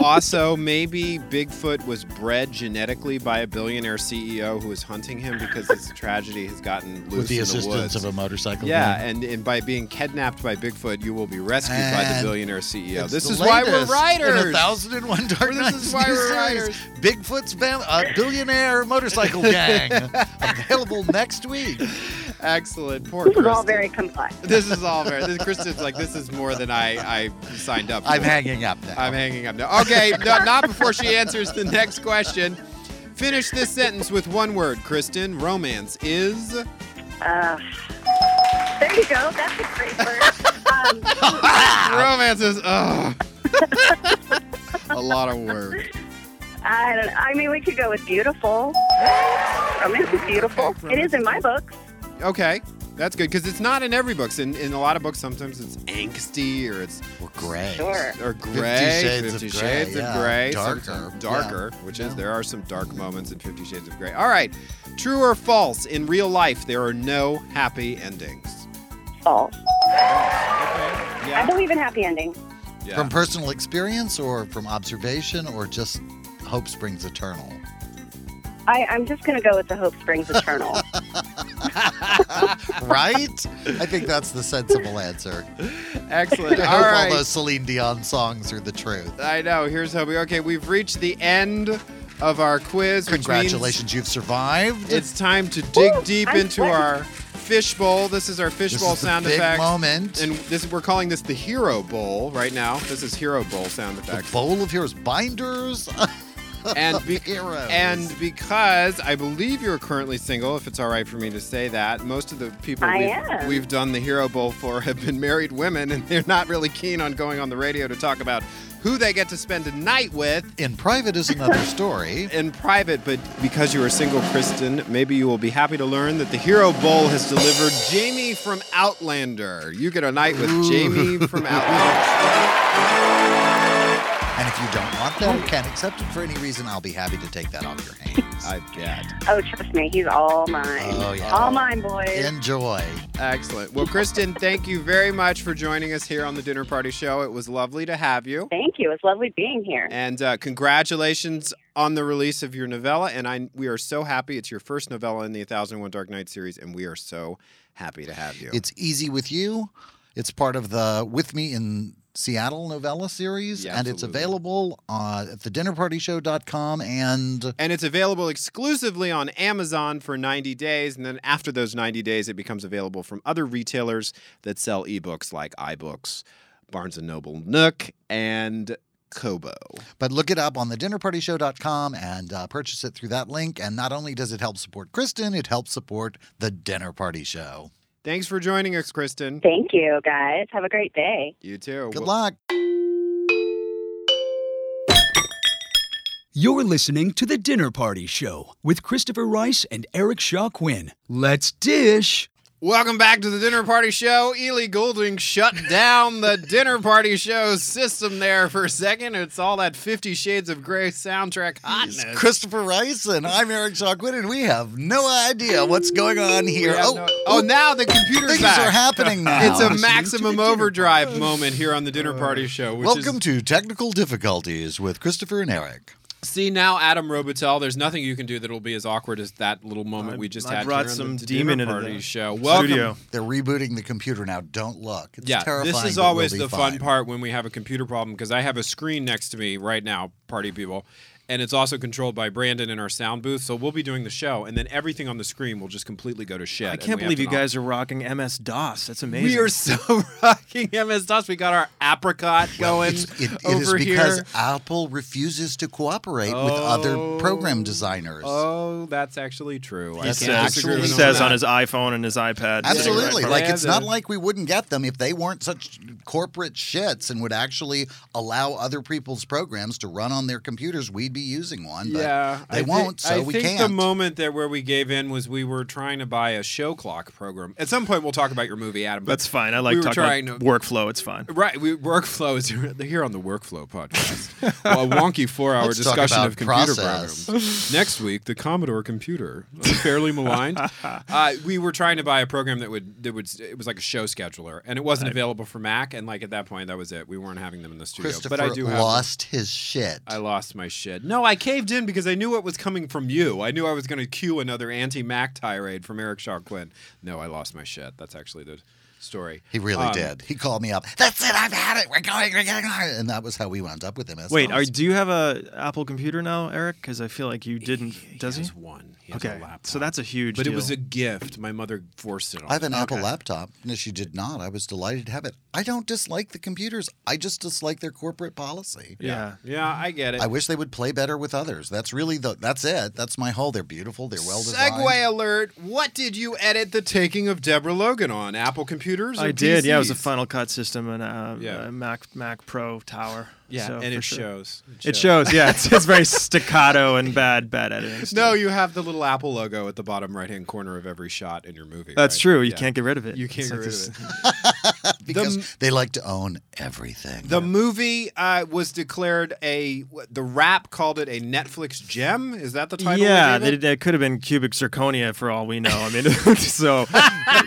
Speaker 3: Also, maybe Bigfoot was bred genetically by a billionaire CEO who was hunting him because this tragedy has gotten loose
Speaker 4: With the assistance
Speaker 3: woods.
Speaker 4: of a motorcycle
Speaker 3: Yeah,
Speaker 4: gang.
Speaker 3: and, and by being kidnapped by Bigfoot, you will be rescued by the billionaire CEO. This is why we're writers.
Speaker 4: In a thousand and one dark
Speaker 3: This
Speaker 4: nights.
Speaker 3: is why we're writers.
Speaker 4: Bigfoot's van- uh, billionaire motorcycle gang available next week.
Speaker 3: Excellent. Poor
Speaker 10: This is all very complex.
Speaker 3: This is all very. This Kristen's like this is more than I I signed up. For.
Speaker 4: I'm hanging up now.
Speaker 3: I'm hanging up now. Okay, no, not before she answers the next question. Finish this sentence with one word, Kristen. Romance is.
Speaker 10: Uh, there you go. That's a great word. Um,
Speaker 3: Romance is. Ugh. a lot of words.
Speaker 10: I don't. I mean, we could go with beautiful. Romance is beautiful. It is in my books.
Speaker 3: Okay, that's good because it's not in every book. In in a lot of books, sometimes it's angsty or it's
Speaker 4: or gray.
Speaker 10: Sure.
Speaker 3: or gray.
Speaker 4: Shades of
Speaker 3: Fifty
Speaker 4: Grey,
Speaker 3: Shades
Speaker 4: yeah.
Speaker 3: of Gray.
Speaker 4: Darker,
Speaker 3: sometimes
Speaker 4: yeah.
Speaker 3: Darker, which is there are some dark moments in Fifty Shades of Grey. All right, true or false? In real life, there are no happy endings.
Speaker 10: False. I
Speaker 3: Yeah.
Speaker 10: believe in happy endings.
Speaker 3: Yeah.
Speaker 4: From personal experience or from observation or just hope springs eternal?
Speaker 10: I, I'm just going to go with the hope springs eternal.
Speaker 4: right? I think that's the sensible answer.
Speaker 3: Excellent.
Speaker 4: I
Speaker 3: All
Speaker 4: hope
Speaker 3: right.
Speaker 4: all those Celine Dion songs are the truth.
Speaker 3: I know. Here's hoping. Okay, we've reached the end of our quiz.
Speaker 4: Congratulations, you've survived.
Speaker 3: It's time to dig
Speaker 10: Woo,
Speaker 3: deep
Speaker 10: I'm
Speaker 3: into
Speaker 10: sweating.
Speaker 3: our fishbowl. This is our fishbowl
Speaker 4: is the
Speaker 3: sound
Speaker 4: big
Speaker 3: effects.
Speaker 4: moment.
Speaker 3: And this we're calling this the Hero Bowl right now. This is Hero Bowl sound
Speaker 4: effect.
Speaker 3: the
Speaker 4: bowl of heroes, binders.
Speaker 3: and be-
Speaker 4: heroes.
Speaker 3: and because I believe you're currently single, if it's all right for me to say that, most of the people we've, we've done the Hero Bowl for have been married women, and they're not really keen on going on the radio to talk about who they get to spend a night with.
Speaker 4: in private is another story.
Speaker 3: in private, but because you are single, Kristen, maybe you will be happy to learn that the Hero Bowl has delivered Jamie from Outlander. You get a night with Jamie from Outlander.
Speaker 4: And if you don't want that or can't accept it for any reason, I'll be happy to take that off your hands.
Speaker 3: I bet.
Speaker 10: oh, trust me, he's all mine.
Speaker 4: Oh, yeah.
Speaker 10: All mine, boys.
Speaker 4: Enjoy.
Speaker 3: Excellent. Well, Kristen, thank you very much for joining us here on the Dinner Party Show. It was lovely to have you.
Speaker 10: Thank you. It's lovely being here.
Speaker 3: And uh, congratulations on the release of your novella. And I, we are so happy. It's your first novella in the 1001 Dark Nights series, and we are so happy to have you.
Speaker 4: It's easy with you. It's part of the With Me in Seattle novella series,
Speaker 3: Yeah,
Speaker 4: and it's available uh, at thedinnerpartyshow.com and
Speaker 3: And it's available exclusively on Amazon for 90 days. And then after those 90 days, it becomes available from other retailers that sell ebooks like iBooks, Barnes & Noble Nook, and Kobo.
Speaker 4: But look it up on thedinnerpartyshow.com and uh, purchase it through that link. And not only does it help support Kristen, it helps support the Dinner Party Show.
Speaker 3: Thanks for joining us, Kristen.
Speaker 10: Thank you, guys. Have a great day.
Speaker 3: You too.
Speaker 4: Good
Speaker 3: Well-
Speaker 4: luck.
Speaker 5: You're listening to The Dinner Party Show with Christopher Rice and Eric Shaw Quinn. Let's dish.
Speaker 3: Welcome back to the Dinner Party Show. Ellie Goulding shut down the Dinner Party Show system there for a second. It's all that Fifty Shades of Grey soundtrack hotness.
Speaker 4: Christopher Rice and I'm Eric Shaw Quinn, and we have no idea what's going on here. Oh,
Speaker 3: no- oh, oh, now the computer's
Speaker 4: things
Speaker 3: back.
Speaker 4: are happening now.
Speaker 3: It's a maximum overdrive moment here on the Dinner Party uh, Show. Which
Speaker 4: Welcome
Speaker 3: is,
Speaker 4: to Technical Difficulties with Christopher and Eric.
Speaker 3: See now, Adam Robitel. There's nothing you can do that'll be as awkward as that little moment
Speaker 11: I-
Speaker 3: we just
Speaker 11: I
Speaker 3: had
Speaker 11: brought
Speaker 3: here on
Speaker 11: some
Speaker 3: the
Speaker 11: demon
Speaker 3: Dinner
Speaker 11: into
Speaker 3: Party
Speaker 11: the
Speaker 3: Show. Welcome.
Speaker 11: studio.
Speaker 4: They're rebooting the computer now. Don't look. It's
Speaker 3: yeah,
Speaker 4: terrifying.
Speaker 3: this is
Speaker 4: but we'll
Speaker 3: always the
Speaker 4: fine.
Speaker 3: fun part when we have a computer problem because I have a screen next to me right now, party people, and it's also controlled by Brandon in our sound booth. So we'll be doing the show, and then everything on the screen will just completely go to shit.
Speaker 11: I can't believe you
Speaker 3: knock-
Speaker 11: guys are rocking MS DOS. That's amazing.
Speaker 3: We are so rocking MS DOS. We got our apricot going
Speaker 4: It's, it, it
Speaker 3: over
Speaker 4: is because
Speaker 3: here.
Speaker 4: Apple refuses to cooperate with other oh. program designers.
Speaker 3: Oh, that's actually true. I
Speaker 11: He
Speaker 3: can't
Speaker 11: says,
Speaker 3: disagree
Speaker 11: he says on his iPhone and his iPad.
Speaker 4: Absolutely.
Speaker 3: Yeah,
Speaker 4: Like
Speaker 3: yeah,
Speaker 4: it's not like we wouldn't get them if they weren't such corporate shits and would actually allow other people's programs to run on their computers. We'd we'd be using one. But
Speaker 3: yeah,
Speaker 4: they
Speaker 3: I
Speaker 4: won't,
Speaker 3: thi-
Speaker 4: so
Speaker 3: I
Speaker 4: we
Speaker 3: think
Speaker 4: can't.
Speaker 3: the moment that where we gave in was we were trying to buy a show clock program. At some point, we'll talk about your movie, Adam. but
Speaker 11: That's fine. I like
Speaker 3: we were
Speaker 11: talking
Speaker 3: trying
Speaker 11: about
Speaker 3: to-
Speaker 11: workflow. It's fine.
Speaker 3: Right, we, workflow is here on the Workflow podcast. well, a wonky four-hour
Speaker 4: Let's talk
Speaker 3: discussion
Speaker 4: about
Speaker 3: of computer
Speaker 4: process.
Speaker 3: programs. Next week, the Commodore computer, fairly maligned. Uh, we were trying to buy a program that would that would it was like a show scheduler, and it wasn't
Speaker 11: Right.
Speaker 3: available for Mac. And like at that point, that was it. We weren't having them in the studio.
Speaker 4: Christopher
Speaker 3: but I do have
Speaker 4: lost his shit.
Speaker 3: I lost my shit. No, I caved in because I knew what was coming from you. I knew I was going to cue another anti-Mac tirade from Eric Shaw Quinn. No, I lost my shit. That's actually the story.
Speaker 4: He really
Speaker 3: Um,
Speaker 4: did. He called me up. That's it. I've had it. We're going. We're getting going. And that was how we wound up with him. As
Speaker 11: Wait, are, do you have a Apple computer now, Eric? Because I feel like you didn't. does he?
Speaker 3: has one. He has a
Speaker 11: okay,
Speaker 3: laptop.
Speaker 11: so that's a huge.
Speaker 3: But it was a gift. My mother forced it on me.
Speaker 4: I have an
Speaker 3: me.
Speaker 4: Apple
Speaker 11: Okay.
Speaker 4: laptop. No, she did not. I was delighted to have it. I don't dislike the computers. I just dislike their corporate policy.
Speaker 11: Yeah.
Speaker 3: Yeah, I get it.
Speaker 4: I wish they would play better with others. That's really the. That's it. That's my whole. They're beautiful. They're well designed.
Speaker 3: Segue alert. What did you edit the taking of Deborah Logan on? Apple computers? Or
Speaker 11: I did. Yeah, it was a
Speaker 3: PCs?
Speaker 11: Final Cut system and uh,
Speaker 3: Yeah.
Speaker 11: a Mac Mac Pro tower.
Speaker 3: Yeah,
Speaker 11: so
Speaker 3: and it
Speaker 11: sure.
Speaker 3: shows.
Speaker 11: It shows. Yeah, it's, it's very staccato and bad bad editing. stuff.
Speaker 3: No, you have the little Apple logo at the bottom right hand corner of every shot in your movie.
Speaker 11: That's
Speaker 3: right?
Speaker 11: true. You
Speaker 3: Yeah.
Speaker 11: can't get rid of it.
Speaker 3: You can't
Speaker 11: It's
Speaker 3: get
Speaker 11: like
Speaker 3: rid of it.
Speaker 4: because
Speaker 3: The-
Speaker 4: they like to own everything.
Speaker 3: The movie uh, was declared a. The Wrap called it a Netflix gem. Is that the title?
Speaker 11: Yeah,
Speaker 3: they gave
Speaker 11: it, it could have been cubic zirconia for all we know. I mean, so,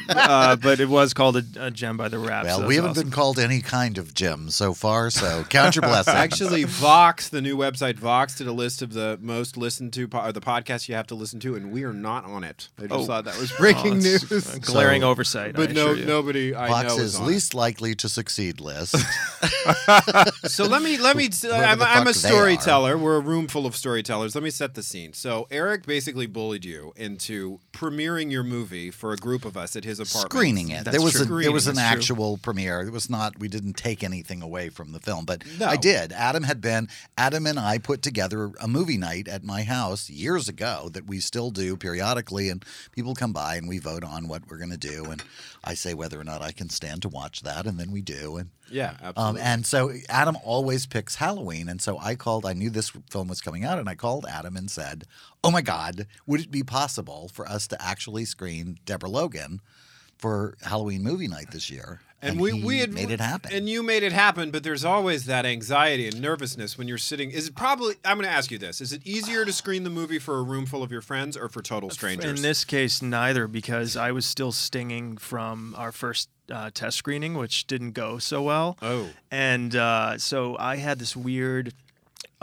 Speaker 11: uh, but it was called a, a gem by the Wrap.
Speaker 4: well,
Speaker 11: so
Speaker 4: we haven't
Speaker 11: awesome.
Speaker 4: been called any kind of gem so far. So count your blessings.
Speaker 3: Actually, Vox, the new website Vox, did a list of the most listened to po- or the podcasts you have to listen to, and we are not on it. I just
Speaker 11: Oh.
Speaker 3: thought that was breaking
Speaker 11: Oh,
Speaker 3: news.
Speaker 11: a glaring
Speaker 4: So-
Speaker 11: oversight.
Speaker 3: But
Speaker 11: I
Speaker 3: no,
Speaker 11: you.
Speaker 3: nobody I know is
Speaker 4: Vox's
Speaker 3: on
Speaker 4: least likely to succeed list.
Speaker 3: So let me let me. I'm, I'm a
Speaker 4: fuck they are.
Speaker 3: storyteller. We're a room full of storytellers. Let me set the scene. So Eric basically bullied you into premiering your movie for a group of us at his apartment.
Speaker 4: Screening it.
Speaker 11: That's
Speaker 4: there was
Speaker 11: true.
Speaker 4: a, there was an
Speaker 3: Screening, that's true.
Speaker 4: actual premiere. It was not. We didn't take anything away from the film, but
Speaker 3: No.
Speaker 4: I did. Adam had been. Adam and I put together a movie night at my house years ago that we still do periodically, and people come by and we vote on what we're going to do, and I say whether or not I can stand to watch that, and then we do, and
Speaker 3: Yeah,
Speaker 4: um,
Speaker 3: absolutely.
Speaker 4: and so Adam always picks Halloween. And so I called, I knew this film was coming out, and I called Adam and said, Oh my God, would it be possible for us to actually screen Deborah Logan for Halloween movie night this year?
Speaker 3: And, we,
Speaker 4: he
Speaker 3: we had
Speaker 4: made it happen.
Speaker 3: And you made it happen, but there's always that anxiety and nervousness when you're sitting. Is it probably? I'm going to ask you this: Is it easier to screen the movie for a room full of your friends or for total strangers?
Speaker 11: In this case, neither, because I was still stinging from our first uh, test screening, which didn't go so well.
Speaker 3: Oh.
Speaker 11: And uh, so I had this weird,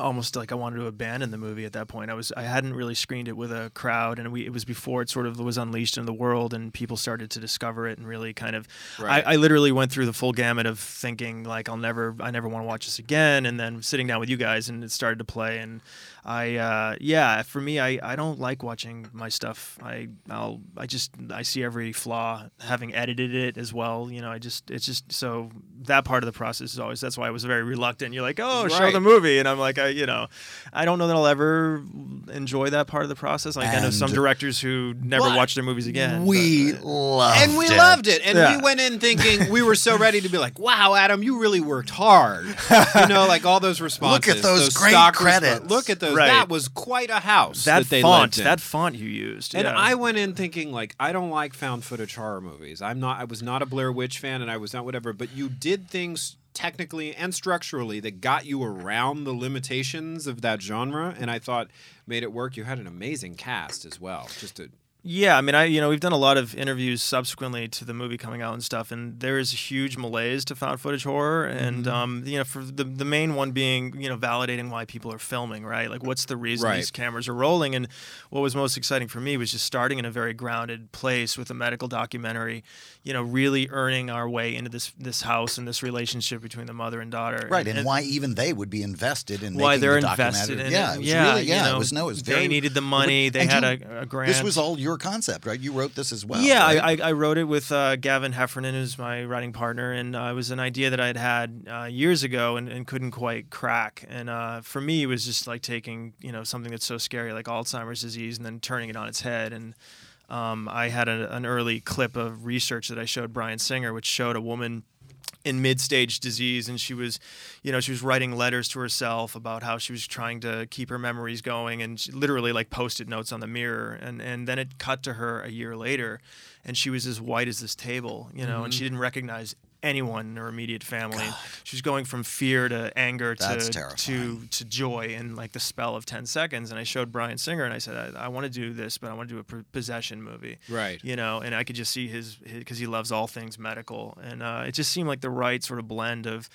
Speaker 11: almost like I wanted to abandon the movie at that point. I was I hadn't really screened it with a crowd, and we it was before it sort of was unleashed in the world, and people started to discover it and really kind of.
Speaker 3: Right.
Speaker 11: I, I literally went through the full gamut of thinking like I'll never I never want to watch this again, and then sitting down with you guys, and it started to play, and I uh, yeah for me I, I don't like watching my stuff. I I'll I just I see every flaw having edited it as well. You know I just it's just so that part of the process is always that's why I was very reluctant. You're like oh show the movie, and I'm like I you know I don't know that I'll ever enjoy that part of the process. Like I know some directors who never
Speaker 3: But
Speaker 11: watch their movies again.
Speaker 4: we
Speaker 11: but- uh,
Speaker 4: loved
Speaker 3: and we
Speaker 4: it.
Speaker 3: loved it, and
Speaker 11: Yeah.
Speaker 3: we went in thinking we were so ready to be like, "Wow, Adam, you really worked hard." You know, like all those responses.
Speaker 4: those great
Speaker 3: stock
Speaker 4: credits.
Speaker 3: Look at those.
Speaker 11: Right.
Speaker 3: That was quite a house.
Speaker 11: that,
Speaker 3: That, they
Speaker 11: font
Speaker 3: lived in.
Speaker 11: that font you used.
Speaker 3: And
Speaker 11: yeah.
Speaker 3: I went in thinking like I don't like found footage horror movies. I'm not I was not a Blair Witch fan and I was not whatever, but you did things technically and structurally that got you around the limitations of that genre and I thought made it work. You had an amazing cast as well. Just a
Speaker 11: Yeah, I mean, I you know we've done a lot of interviews subsequently to the movie coming out and stuff, and there is a huge malaise to found footage horror, and
Speaker 3: Mm-hmm.
Speaker 11: um, you know, for the the main one being you know validating why people are filming, right? Like, what's the reason
Speaker 3: Right.
Speaker 11: these cameras are rolling? And what was most exciting for me was just starting in a very grounded place with a medical documentary, you know, really earning our way into this this house and this relationship between the mother and daughter,
Speaker 4: Right, and, why even they would be invested in
Speaker 11: why
Speaker 4: making
Speaker 11: they're
Speaker 4: the
Speaker 11: invested in
Speaker 4: yeah,
Speaker 11: it. yeah,
Speaker 4: really,
Speaker 11: you
Speaker 4: yeah,
Speaker 11: know,
Speaker 4: it was no, it was
Speaker 11: they
Speaker 4: very
Speaker 11: needed the money. They had
Speaker 4: you-
Speaker 11: a, a grant.
Speaker 4: This was all your concept, right? You wrote this as well.
Speaker 11: yeah,
Speaker 4: right?
Speaker 11: I, I, I wrote it with uh, Gavin Heffernan, who's my writing partner, and uh, it was an idea that I had had uh, years ago and, and couldn't quite crack. And uh, for me, it was just like taking you know something that's so scary like Alzheimer's disease and then turning it on its head. And um, I had a, an early clip of research that I showed Bryan Singer, which showed a woman in mid-stage disease and she was you know she was writing letters to herself about how she was trying to keep her memories going and she literally like post-it notes on the mirror and and then it cut to her a year later and she was as white as this table you know and
Speaker 4: Mhm.
Speaker 11: she didn't recognize anyone in her immediate family. She was going from fear to anger
Speaker 4: That's
Speaker 11: to
Speaker 4: terrifying.
Speaker 11: to to joy in like the spell of 10 seconds. And i showed Bryan Singer and i said i, I want to do this but i want to do a p- possession movie.
Speaker 3: Right.
Speaker 11: you know and i could just see his because he loves all things medical. And uh, it just seemed like the right sort of blend of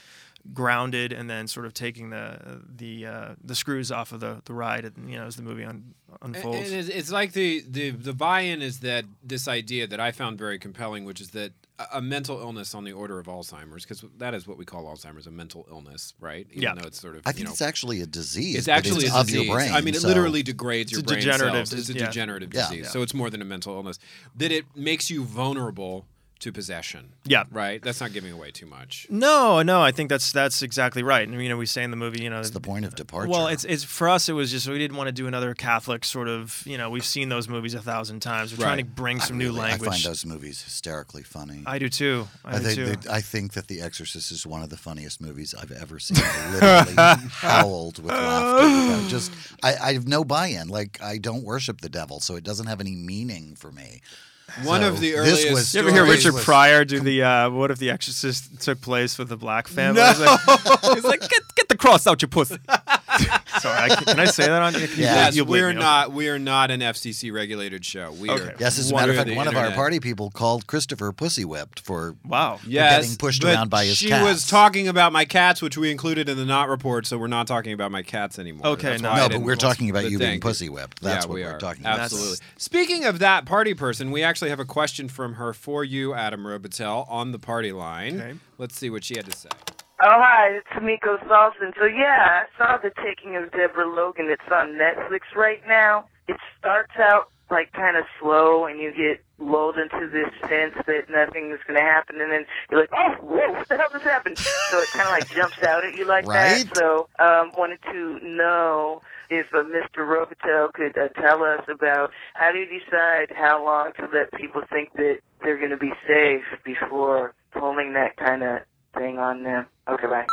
Speaker 11: grounded and then sort of taking the the uh, the screws off of the the ride and, you know as the movie un- unfolds
Speaker 3: And it's, it's like the, the the buy-in is that this idea that I found very compelling, which is that a, a mental illness on the order of Alzheimer's, because that is what we call Alzheimer's, a mental illness, right? Even
Speaker 11: Yeah.
Speaker 3: though it's sort of
Speaker 4: I
Speaker 3: you
Speaker 4: think
Speaker 3: know,
Speaker 4: it's actually a disease.
Speaker 3: It's
Speaker 4: but
Speaker 3: actually
Speaker 4: it's
Speaker 3: a
Speaker 4: of
Speaker 3: disease.
Speaker 4: your brain.
Speaker 3: I mean, it
Speaker 4: so-
Speaker 3: literally degrades your
Speaker 11: a
Speaker 3: brain cells. It's a degenerative
Speaker 4: Yeah.
Speaker 3: disease.
Speaker 11: Yeah.
Speaker 3: So it's more than a mental illness. That it makes you vulnerable to possession.
Speaker 11: Yeah.
Speaker 3: Right. That's not giving away too much.
Speaker 11: no no i think that's that's exactly right and you know we say in the movie you know
Speaker 4: It's the point of departure.
Speaker 11: well it's it's for us it was just we didn't want to do another catholic sort of you know we've seen those movies a thousand times we're trying to bring some
Speaker 4: I
Speaker 11: new
Speaker 4: really-
Speaker 11: language
Speaker 4: I find those movies hysterically funny.
Speaker 11: I do too i, do
Speaker 4: think
Speaker 11: too
Speaker 4: that- I think that The Exorcist is one of the funniest movies I've ever seen. I literally howled with laughter. Just, I, I have no buy-in. Like I don't worship the devil, so it doesn't have any meaning for me.
Speaker 3: One
Speaker 4: So
Speaker 3: of the
Speaker 4: this
Speaker 3: earliest
Speaker 4: was-
Speaker 11: You ever hear Richard
Speaker 4: was-
Speaker 11: Pryor do the uh, "What if the Exorcist took place with the black family"?
Speaker 3: No.
Speaker 11: He's like, he's like, "Get get the cross out your pussy." Sorry, I, can, can I say that on? Can you-
Speaker 3: Yes,
Speaker 11: you'll
Speaker 3: we're
Speaker 11: me, okay.
Speaker 3: not. We are not an FCC regulated show. We
Speaker 11: Okay.
Speaker 3: are.
Speaker 4: Yes, as a matter of
Speaker 3: of
Speaker 4: fact,
Speaker 3: the
Speaker 4: one of our party people called Christopher Pussy Whipped for
Speaker 11: Wow.
Speaker 3: Yes,
Speaker 4: getting pushed around by his
Speaker 3: she
Speaker 4: cats.
Speaker 3: was talking about my cats, which we included in the not report. So we're not talking about my cats anymore.
Speaker 11: Okay,
Speaker 3: That's
Speaker 11: no.
Speaker 4: No, but we're talking about
Speaker 3: but
Speaker 4: you being
Speaker 3: thank
Speaker 4: pussy whipped. That's
Speaker 3: yeah,
Speaker 4: what
Speaker 3: we
Speaker 4: we're
Speaker 3: are.
Speaker 4: talking about.
Speaker 3: Absolutely. Speaking of that party person, we actually have a question from her for you, Adam Robitel, on the party line.
Speaker 11: Okay.
Speaker 3: Let's see what she had to say.
Speaker 12: Oh, hi, it's Tamiko Salson. So, yeah, I saw The Taking of Deborah Logan. It's on Netflix right now. It starts out, like, kind of slow, and you get lulled into this sense that nothing is going to happen, and then you're like, oh, whoa, what the hell just happened? So it kind of, like, jumps out at you like
Speaker 4: Right.
Speaker 12: that. So, um, wanted to know if uh, Mr. Robitel could uh, tell us about how do you decide how long to let people think that they're going to be safe before pulling that kind of thing on them. Okay, bye.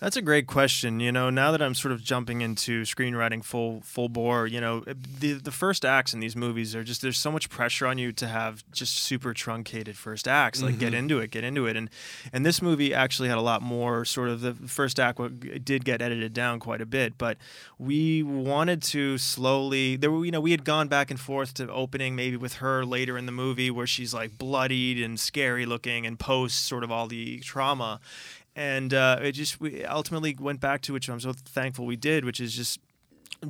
Speaker 11: That's a great question. You know, now that I'm sort of jumping into screenwriting full full bore, you know, the the first acts in these movies are just there's so much pressure on you to have just super truncated first acts. Like get
Speaker 3: Mhm.
Speaker 11: into it, get into it. And and this movie actually had a lot more sort of the first act did get edited down quite a bit, but we wanted to slowly there were you know, we had gone back and forth to opening maybe with her later in the movie where she's like bloodied and scary looking and post sort of all the trauma and uh, it just we ultimately went back to which I'm so thankful we did, which is just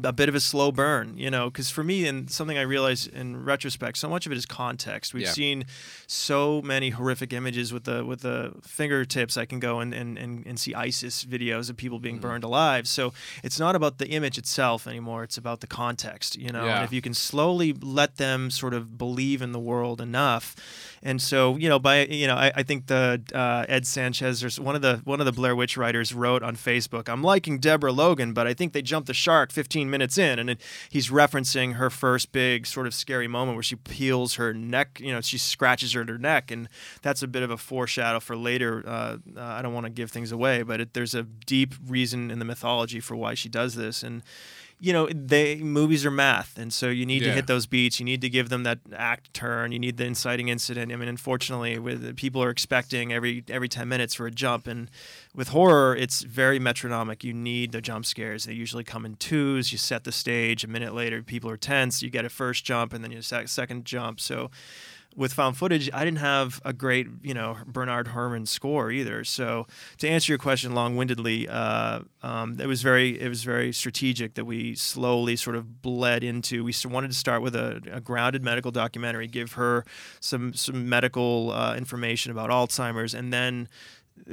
Speaker 11: a bit of a slow burn, you know, because for me and something I realized in retrospect, so much of it is context. We've
Speaker 3: Yeah.
Speaker 11: seen so many horrific images with the with the fingertips. I can go and and, and, and see ISIS videos of people being burned alive. So it's not about the image itself anymore. It's about the context, you know.
Speaker 3: Yeah.
Speaker 11: And if you can slowly let them sort of believe in the world enough, and so you know, by you know, I, I think the uh, Ed Sanchez or one of the one of the Blair Witch writers wrote on Facebook, "I'm liking Deborah Logan, but I think they jumped the shark 15 minutes in," and he's referencing her first big sort of scary moment where she peels her neck, you know, she scratches her at her neck, and that's a bit of a foreshadow for later. Uh, uh, I don't want to give things away, but it, there's a deep reason in the mythology for why she does this, and you know, they movies are math, and so you need to hit those beats. You need to give them that act turn. You need the inciting incident. I mean, unfortunately, with uh, people are expecting every every ten minutes for a jump, and with horror, it's very metronomic. You need the jump scares. They usually come in twos. You set the stage. A minute later, people are tense. You get a first jump, and then you sec- second jump. So with found footage, I didn't have a great, you know, Bernard Herrmann score either. So to answer your question long-windedly, uh, um, it was very, it was very strategic that we slowly sort of bled into. We wanted to start with a, a grounded medical documentary, give her some some medical uh, information about Alzheimer's, and then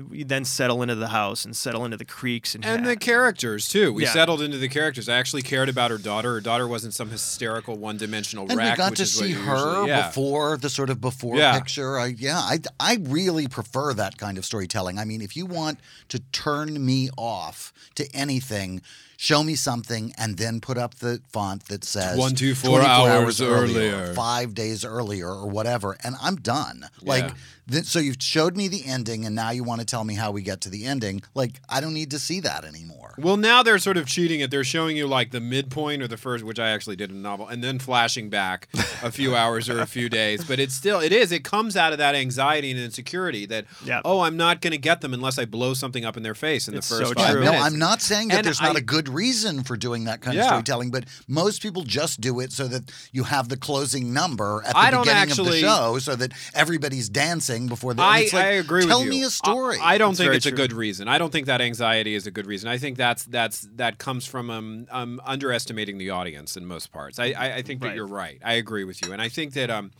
Speaker 11: we then settle into the house and settle into the creaks and,
Speaker 3: And the characters too. We
Speaker 11: Yeah.
Speaker 3: settled into the characters. I actually cared about her daughter. Her daughter wasn't some hysterical one-dimensional
Speaker 4: And
Speaker 3: wreck.
Speaker 4: we got
Speaker 3: which
Speaker 4: to see her
Speaker 3: usually- yeah.
Speaker 4: before the sort of before
Speaker 3: Yeah.
Speaker 4: picture. I, yeah, I, I really prefer that kind of storytelling. I mean, if you want to turn me off to anything, show me something and then put up the font that says
Speaker 13: 24 hours earlier.
Speaker 4: five days earlier, or whatever, and I'm done. Like,
Speaker 3: Yeah.
Speaker 4: Th- so you've showed me the ending, and now you want to tell me how we get to the ending. Like, I don't need to see that anymore.
Speaker 3: Well, now they're sort of cheating it. They're showing you like the midpoint or the first, which I actually did in a novel, and then flashing back a few hours or a few days. But it's still, it is. It comes out of that anxiety and insecurity that, oh, I'm not going to get them unless I blow something up in their face in
Speaker 11: It's
Speaker 3: the first
Speaker 11: so
Speaker 3: five
Speaker 11: true.
Speaker 4: No. I'm not saying that
Speaker 3: And
Speaker 4: there's not
Speaker 3: I-
Speaker 4: a good reason for doing that kind of storytelling, but most people just do it so that you have the closing number at the
Speaker 3: I don't
Speaker 4: beginning of the show, so that everybody's dancing before the.
Speaker 3: I,
Speaker 4: it's like,
Speaker 3: I agree
Speaker 4: Tell
Speaker 3: with you.
Speaker 4: me a story.
Speaker 3: I, I don't
Speaker 11: That's
Speaker 3: think
Speaker 11: very
Speaker 3: it's a good reason. I don't think that anxiety is a good reason. I think that's that's that comes from um, um underestimating the audience in most parts. I I, I think that
Speaker 11: Right.
Speaker 3: you're right. I agree with you, and I think that um,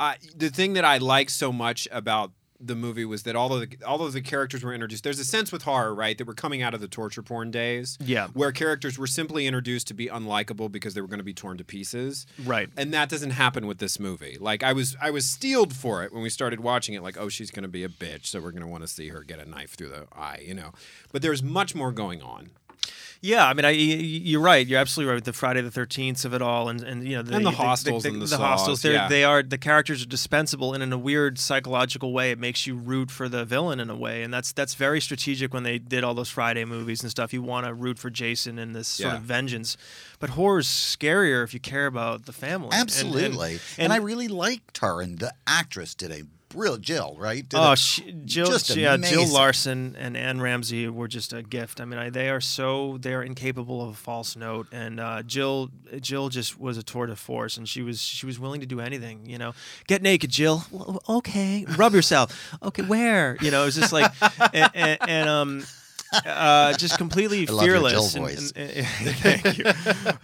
Speaker 3: uh, the thing that I like so much about the movie was that all of the all of the characters were introduced. There's a sense with horror, right, that we're coming out of the torture porn days,
Speaker 11: Yeah.
Speaker 3: where characters were simply introduced to be unlikable because they were going to be torn to pieces,
Speaker 11: Right.
Speaker 3: and that doesn't happen with this movie. Like I was I was steeled for it when we started watching it. Like oh she's going to be a bitch, so we're going to want to see her get a knife through the eye, you know. But there's much more going on.
Speaker 11: Yeah, I mean, I, you're right. You're absolutely right with the Friday the Thirteenth of it all, and and you know
Speaker 3: And the hostels and the saws,
Speaker 11: hostels. They're,
Speaker 3: yeah.
Speaker 11: They are the characters are dispensable, and in a weird psychological way, it makes you root for the villain in a way, and that's that's very strategic when they did all those Friday movies and stuff. You want to root for Jason and this sort
Speaker 3: Yeah.
Speaker 11: of vengeance, but horror's scarier if you care about the family. And- and-
Speaker 4: Absolutely, and,
Speaker 11: and-
Speaker 4: I really liked her, and the actress did a brilliant. Jill, right? Did
Speaker 11: Oh, she, Jill,
Speaker 4: just
Speaker 11: yeah, Jill. Larson and Anne Ramsay were just a gift. I mean, I, they are so they are incapable of a false note, and uh, Jill, Jill just was a tour de force, and she was she was willing to do anything. You know, get naked, Jill. "Well, Okay, rub yourself. Okay, where? You know, it was just like, and, and, and um. Uh, just completely
Speaker 4: I love your
Speaker 11: fearless.
Speaker 4: Jill
Speaker 11: and-
Speaker 4: voice.
Speaker 11: and- and- thank you.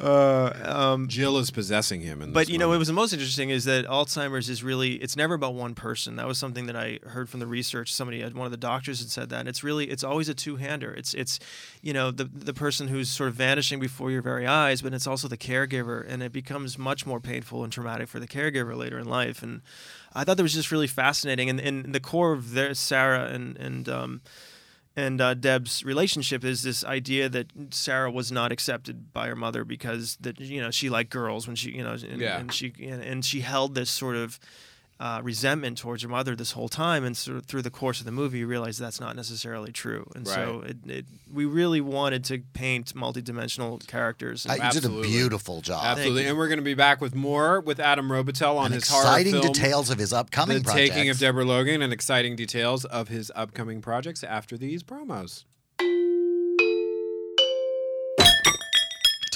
Speaker 11: Uh, um,
Speaker 3: Jill is possessing him, in
Speaker 11: but
Speaker 3: this
Speaker 11: you know,
Speaker 3: moment.
Speaker 11: what was the most interesting is that Alzheimer's is really it's never about one person. That was something that I heard from the research. Somebody, one of the doctors, had said that. And it's really it's always a two-hander. It's it's you know the the person who's sort of vanishing before your very eyes, but it's also the caregiver, and it becomes much more painful and traumatic for the caregiver later in life. And I thought that was just really fascinating. And, and the core of their Sarah and and um, and uh, Deb's relationship is this idea that Sarah was not accepted by her mother because that you know she liked girls when she you know and,
Speaker 3: Yeah.
Speaker 11: and she and, and she held this sort of uh, resentment towards her mother this whole time and sort of through the course of the movie you realize that's not necessarily true and so it, it, we really wanted to paint multidimensional characters and
Speaker 4: I- you did a beautiful job.
Speaker 3: Absolutely, and we're going to be back with more with Adam Robitel on
Speaker 4: And
Speaker 3: his
Speaker 4: exciting
Speaker 3: horror film,
Speaker 4: details of his upcoming
Speaker 3: The Taking of. Deborah Logan, and exciting details of his upcoming projects after these promos.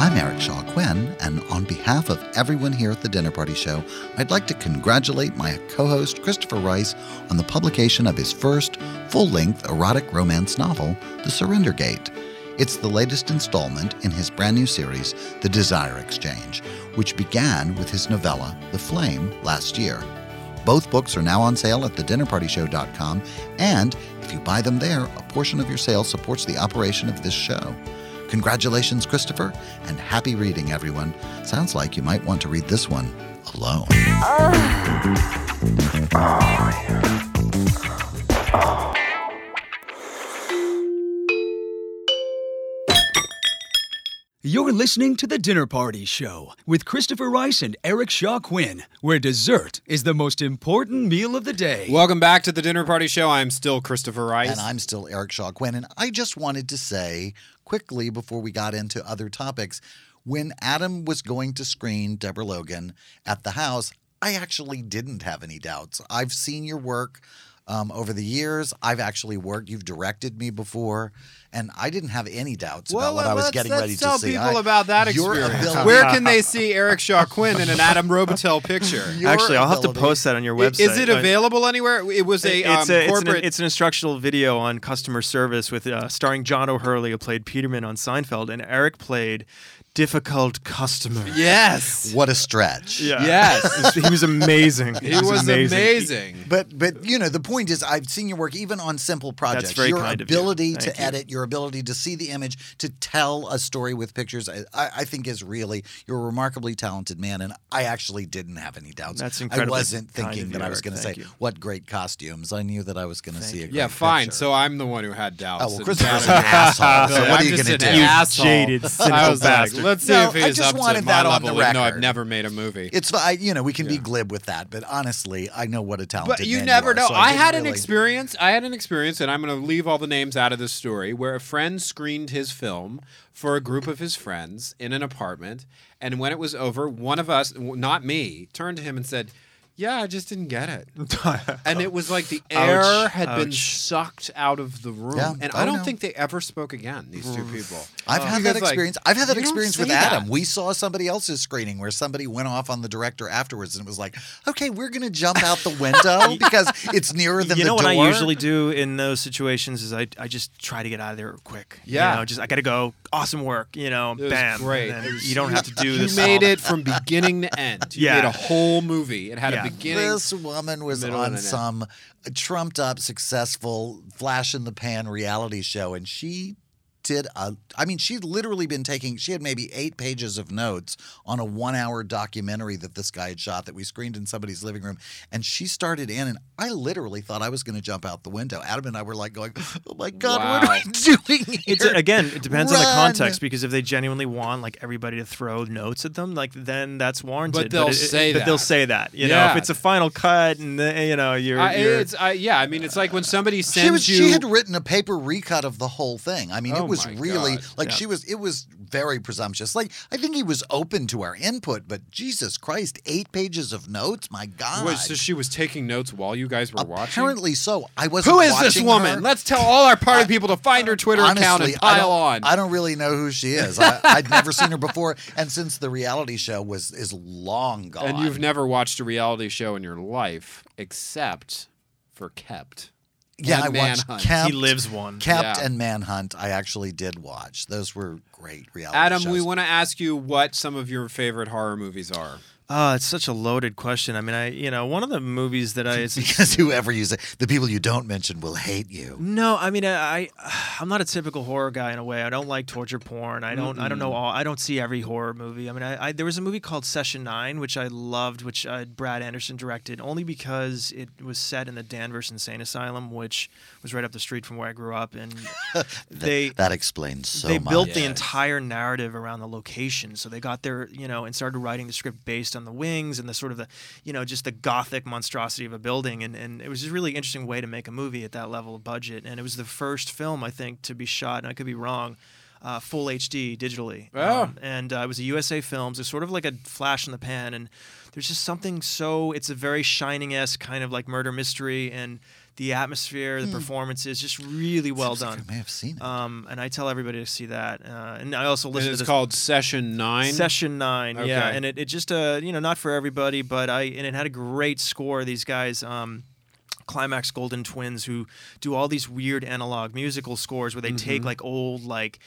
Speaker 4: I'm Eric Shaw Quinn, and on behalf of everyone here at the Dinner Party Show, I'd like to congratulate my co host Christopher Rice on the publication of his first full length erotic romance novel, The Surrender Gate. It's the latest installment in his brand new series, The Desire Exchange, which began with his novella, The Flame, last year. Both books are now on sale at thedinnerpartyshow.com, and if you buy them there, a portion of your sale supports the operation of this show. Congratulations, Christopher, and happy reading, everyone. Sounds like you might want to read this one alone. Ah.
Speaker 5: Oh, You're listening to The Dinner Party Show with Christopher Rice and Eric Shaw Quinn, where dessert is the most important meal of the day.
Speaker 3: Welcome back to the Dinner Party Show. I'm still Christopher Rice.
Speaker 4: And I'm still Eric Shaw Quinn. And I just wanted to say quickly before we got into other topics when Adam was going to screen Deborah Logan at the house, I actually didn't have any doubts. I've seen your work um, over the years. I've actually worked, you've directed me before. and I didn't have any doubts
Speaker 3: Well,
Speaker 4: about what I was
Speaker 3: let's-
Speaker 4: getting
Speaker 3: let's
Speaker 4: ready
Speaker 3: tell
Speaker 4: to see.
Speaker 3: people
Speaker 4: I-
Speaker 3: about that experience. Where can they see Eric Shaw Quinn in an Adam Robitel picture?
Speaker 11: Actually, I'll have to post that on your website.
Speaker 3: Is it available anywhere? It was a
Speaker 11: it's,
Speaker 3: um,
Speaker 11: a, it's, an,
Speaker 3: corporate.
Speaker 11: it's an instructional video on customer service with uh, starring John O'Hurley, who played Peterman on Seinfeld, and Eric played difficult customer.
Speaker 3: yes.
Speaker 4: What a stretch.
Speaker 11: Yeah.
Speaker 3: Yes.
Speaker 11: he was amazing.
Speaker 3: He was amazing.
Speaker 4: But but you know the point is I've seen your work even on simple projects.
Speaker 11: very
Speaker 4: your
Speaker 11: kind of you.
Speaker 4: ability to
Speaker 11: you.
Speaker 4: edit, your ability to see the image, to tell a story with pictures. I, I I think is really you're a remarkably talented man, and I actually didn't have any doubts.
Speaker 11: That's
Speaker 4: incredible.
Speaker 11: I
Speaker 4: wasn't
Speaker 11: kind
Speaker 4: thinking
Speaker 11: of
Speaker 4: that I was going to say
Speaker 11: you.
Speaker 4: what great costumes. I knew that I was going to see a great
Speaker 3: yeah, fine.
Speaker 4: picture.
Speaker 3: So I'm the one who had doubts.
Speaker 4: Oh, well,
Speaker 3: and
Speaker 4: Christopher's an asshole, so what are
Speaker 3: I'm
Speaker 4: you gonna do? You
Speaker 3: asshole.
Speaker 11: jaded,
Speaker 3: I
Speaker 11: cynical
Speaker 3: was like,
Speaker 11: bastard.
Speaker 3: Let's see
Speaker 4: No,
Speaker 3: if
Speaker 4: I
Speaker 3: he's
Speaker 4: just
Speaker 3: up to my level. though I've never made a movie.
Speaker 4: It's I you know we can be glib with that, but honestly, I know what a talented
Speaker 3: But you never
Speaker 4: are,
Speaker 3: know.
Speaker 4: so
Speaker 3: I,
Speaker 4: didn't
Speaker 3: had an experience. I had an experience, and I'm going to leave all the names out of this story, where a friend screened his film for a group of his friends in an apartment, and when it was over, one of us, not me, turned to him and said. Yeah, I just didn't get it. and it was like the air
Speaker 11: Ouch,
Speaker 3: had been sucked out of the room.
Speaker 4: Yeah,
Speaker 3: and
Speaker 4: I
Speaker 3: I don't
Speaker 4: know.
Speaker 3: think they ever spoke again, these two people.
Speaker 4: I've had that
Speaker 3: Because, like,
Speaker 4: experience. I've had that experience with Adam.
Speaker 3: that.
Speaker 4: We saw somebody else's screening where somebody went off on the director afterwards, and it was like, "Okay, we're going to jump out the window because it's nearer than
Speaker 11: you
Speaker 4: the
Speaker 11: know what I usually do in those situations is I, I just try to get out of there quick.
Speaker 3: Yeah.
Speaker 11: you know, just I got to go. Awesome work. You know,
Speaker 3: It
Speaker 11: bam.
Speaker 3: great.
Speaker 11: and
Speaker 3: was-
Speaker 11: you don't have to do
Speaker 3: You
Speaker 11: this.
Speaker 3: You made
Speaker 11: all.
Speaker 3: it from beginning to end. You
Speaker 11: Yeah.
Speaker 3: made a whole movie. It had
Speaker 11: Yeah.
Speaker 3: a beginning.
Speaker 4: This woman was
Speaker 3: middle,
Speaker 4: on some trumped up, successful, flash in the pan reality show, and she did a. I mean, she'd literally been taking. She had maybe eight pages of notes on a one-hour documentary that this guy had shot that we screened in somebody's living room, and she started in, and I literally thought I was going to jump out the window. Adam and I were like going, "Oh my god, what
Speaker 3: Wow.
Speaker 4: are we doing here?"
Speaker 11: It's again, it depends on the context because if they genuinely want like everybody to throw notes at them, like then that's warranted.
Speaker 3: But they'll
Speaker 11: it-
Speaker 3: say
Speaker 11: but they'll say that. You know,
Speaker 3: Yeah.
Speaker 11: if it's a final cut and the, you know you're,
Speaker 3: I,
Speaker 11: you're
Speaker 3: it's, I, yeah, I mean, it's like when somebody sends
Speaker 4: She was.
Speaker 3: you.
Speaker 4: She had written a paper recut of the whole thing. I mean,
Speaker 3: Oh
Speaker 4: it was
Speaker 3: my
Speaker 4: really
Speaker 3: God.
Speaker 4: like
Speaker 11: Yeah.
Speaker 4: she was. It was very presumptuous. Like I think he was open to our input, but Jesus Christ, eight pages of notes. My God.
Speaker 3: Wait, so she was taking notes while you guys were watching.
Speaker 4: Apparently so. I was.
Speaker 3: Who is this woman? Let's tell all our party people to find her Twitter account and
Speaker 4: I
Speaker 3: pile
Speaker 4: don't,
Speaker 3: on.
Speaker 4: I don't really know who she is. I, I'd never seen her before, and since the reality show was is long gone,
Speaker 3: and you've never watched a reality show in your life except for Kept.
Speaker 4: Yeah, I watched
Speaker 3: Manhunt.
Speaker 4: Kept,
Speaker 11: he lives one.
Speaker 4: Kept
Speaker 3: Yeah.
Speaker 4: and Manhunt. I actually did watch. Those were great reality
Speaker 3: Adam,
Speaker 4: shows.
Speaker 3: we want to ask you what some of your favorite horror movies are.
Speaker 11: Oh, it's such a loaded question. I mean, I you know one of the movies that I
Speaker 4: because whoever you say, the people you don't mention will hate you.
Speaker 11: No, I mean, I, I I'm not a typical horror guy in a way. I don't like torture porn. I don't I don't know all. I don't see every horror movie. I mean, I, I there was a movie called Session Nine, which I loved, which uh, Brad Anderson directed, only because it was set in the Danvers Insane Asylum, which was right up the street from where I grew up, and they
Speaker 4: that explains so much.
Speaker 11: they
Speaker 4: much.
Speaker 11: built the entire narrative around the location. So they got there, you know, and started writing the script based on the wings and the sort of the, you know, just the gothic monstrosity of a building. And, and it was just a really interesting way to make a movie at that level of budget. And it was the first film, I think, to be shot, and I could be wrong, uh, full HD digitally.
Speaker 3: Oh.
Speaker 11: Um, and uh, it was a USA Films. It's sort of like a flash in the pan. And there's just something so, it's a very shining esque kind of like murder mystery. And the atmosphere, the
Speaker 4: Hmm.
Speaker 11: performances, just really well
Speaker 4: Seems like
Speaker 11: done.
Speaker 4: I may have seen it.
Speaker 11: Um, and I tell everybody to see that. Uh, and I also
Speaker 3: And
Speaker 11: listen
Speaker 3: it's
Speaker 11: to this
Speaker 3: called Session Nine.
Speaker 11: Session Nine. Yeah, and it, it just uh you know not for everybody, but I and it had a great score. These guys. Um, Climax Golden Twins, who do all these weird analog musical scores where they take
Speaker 3: Mhm.
Speaker 11: like old, like, r-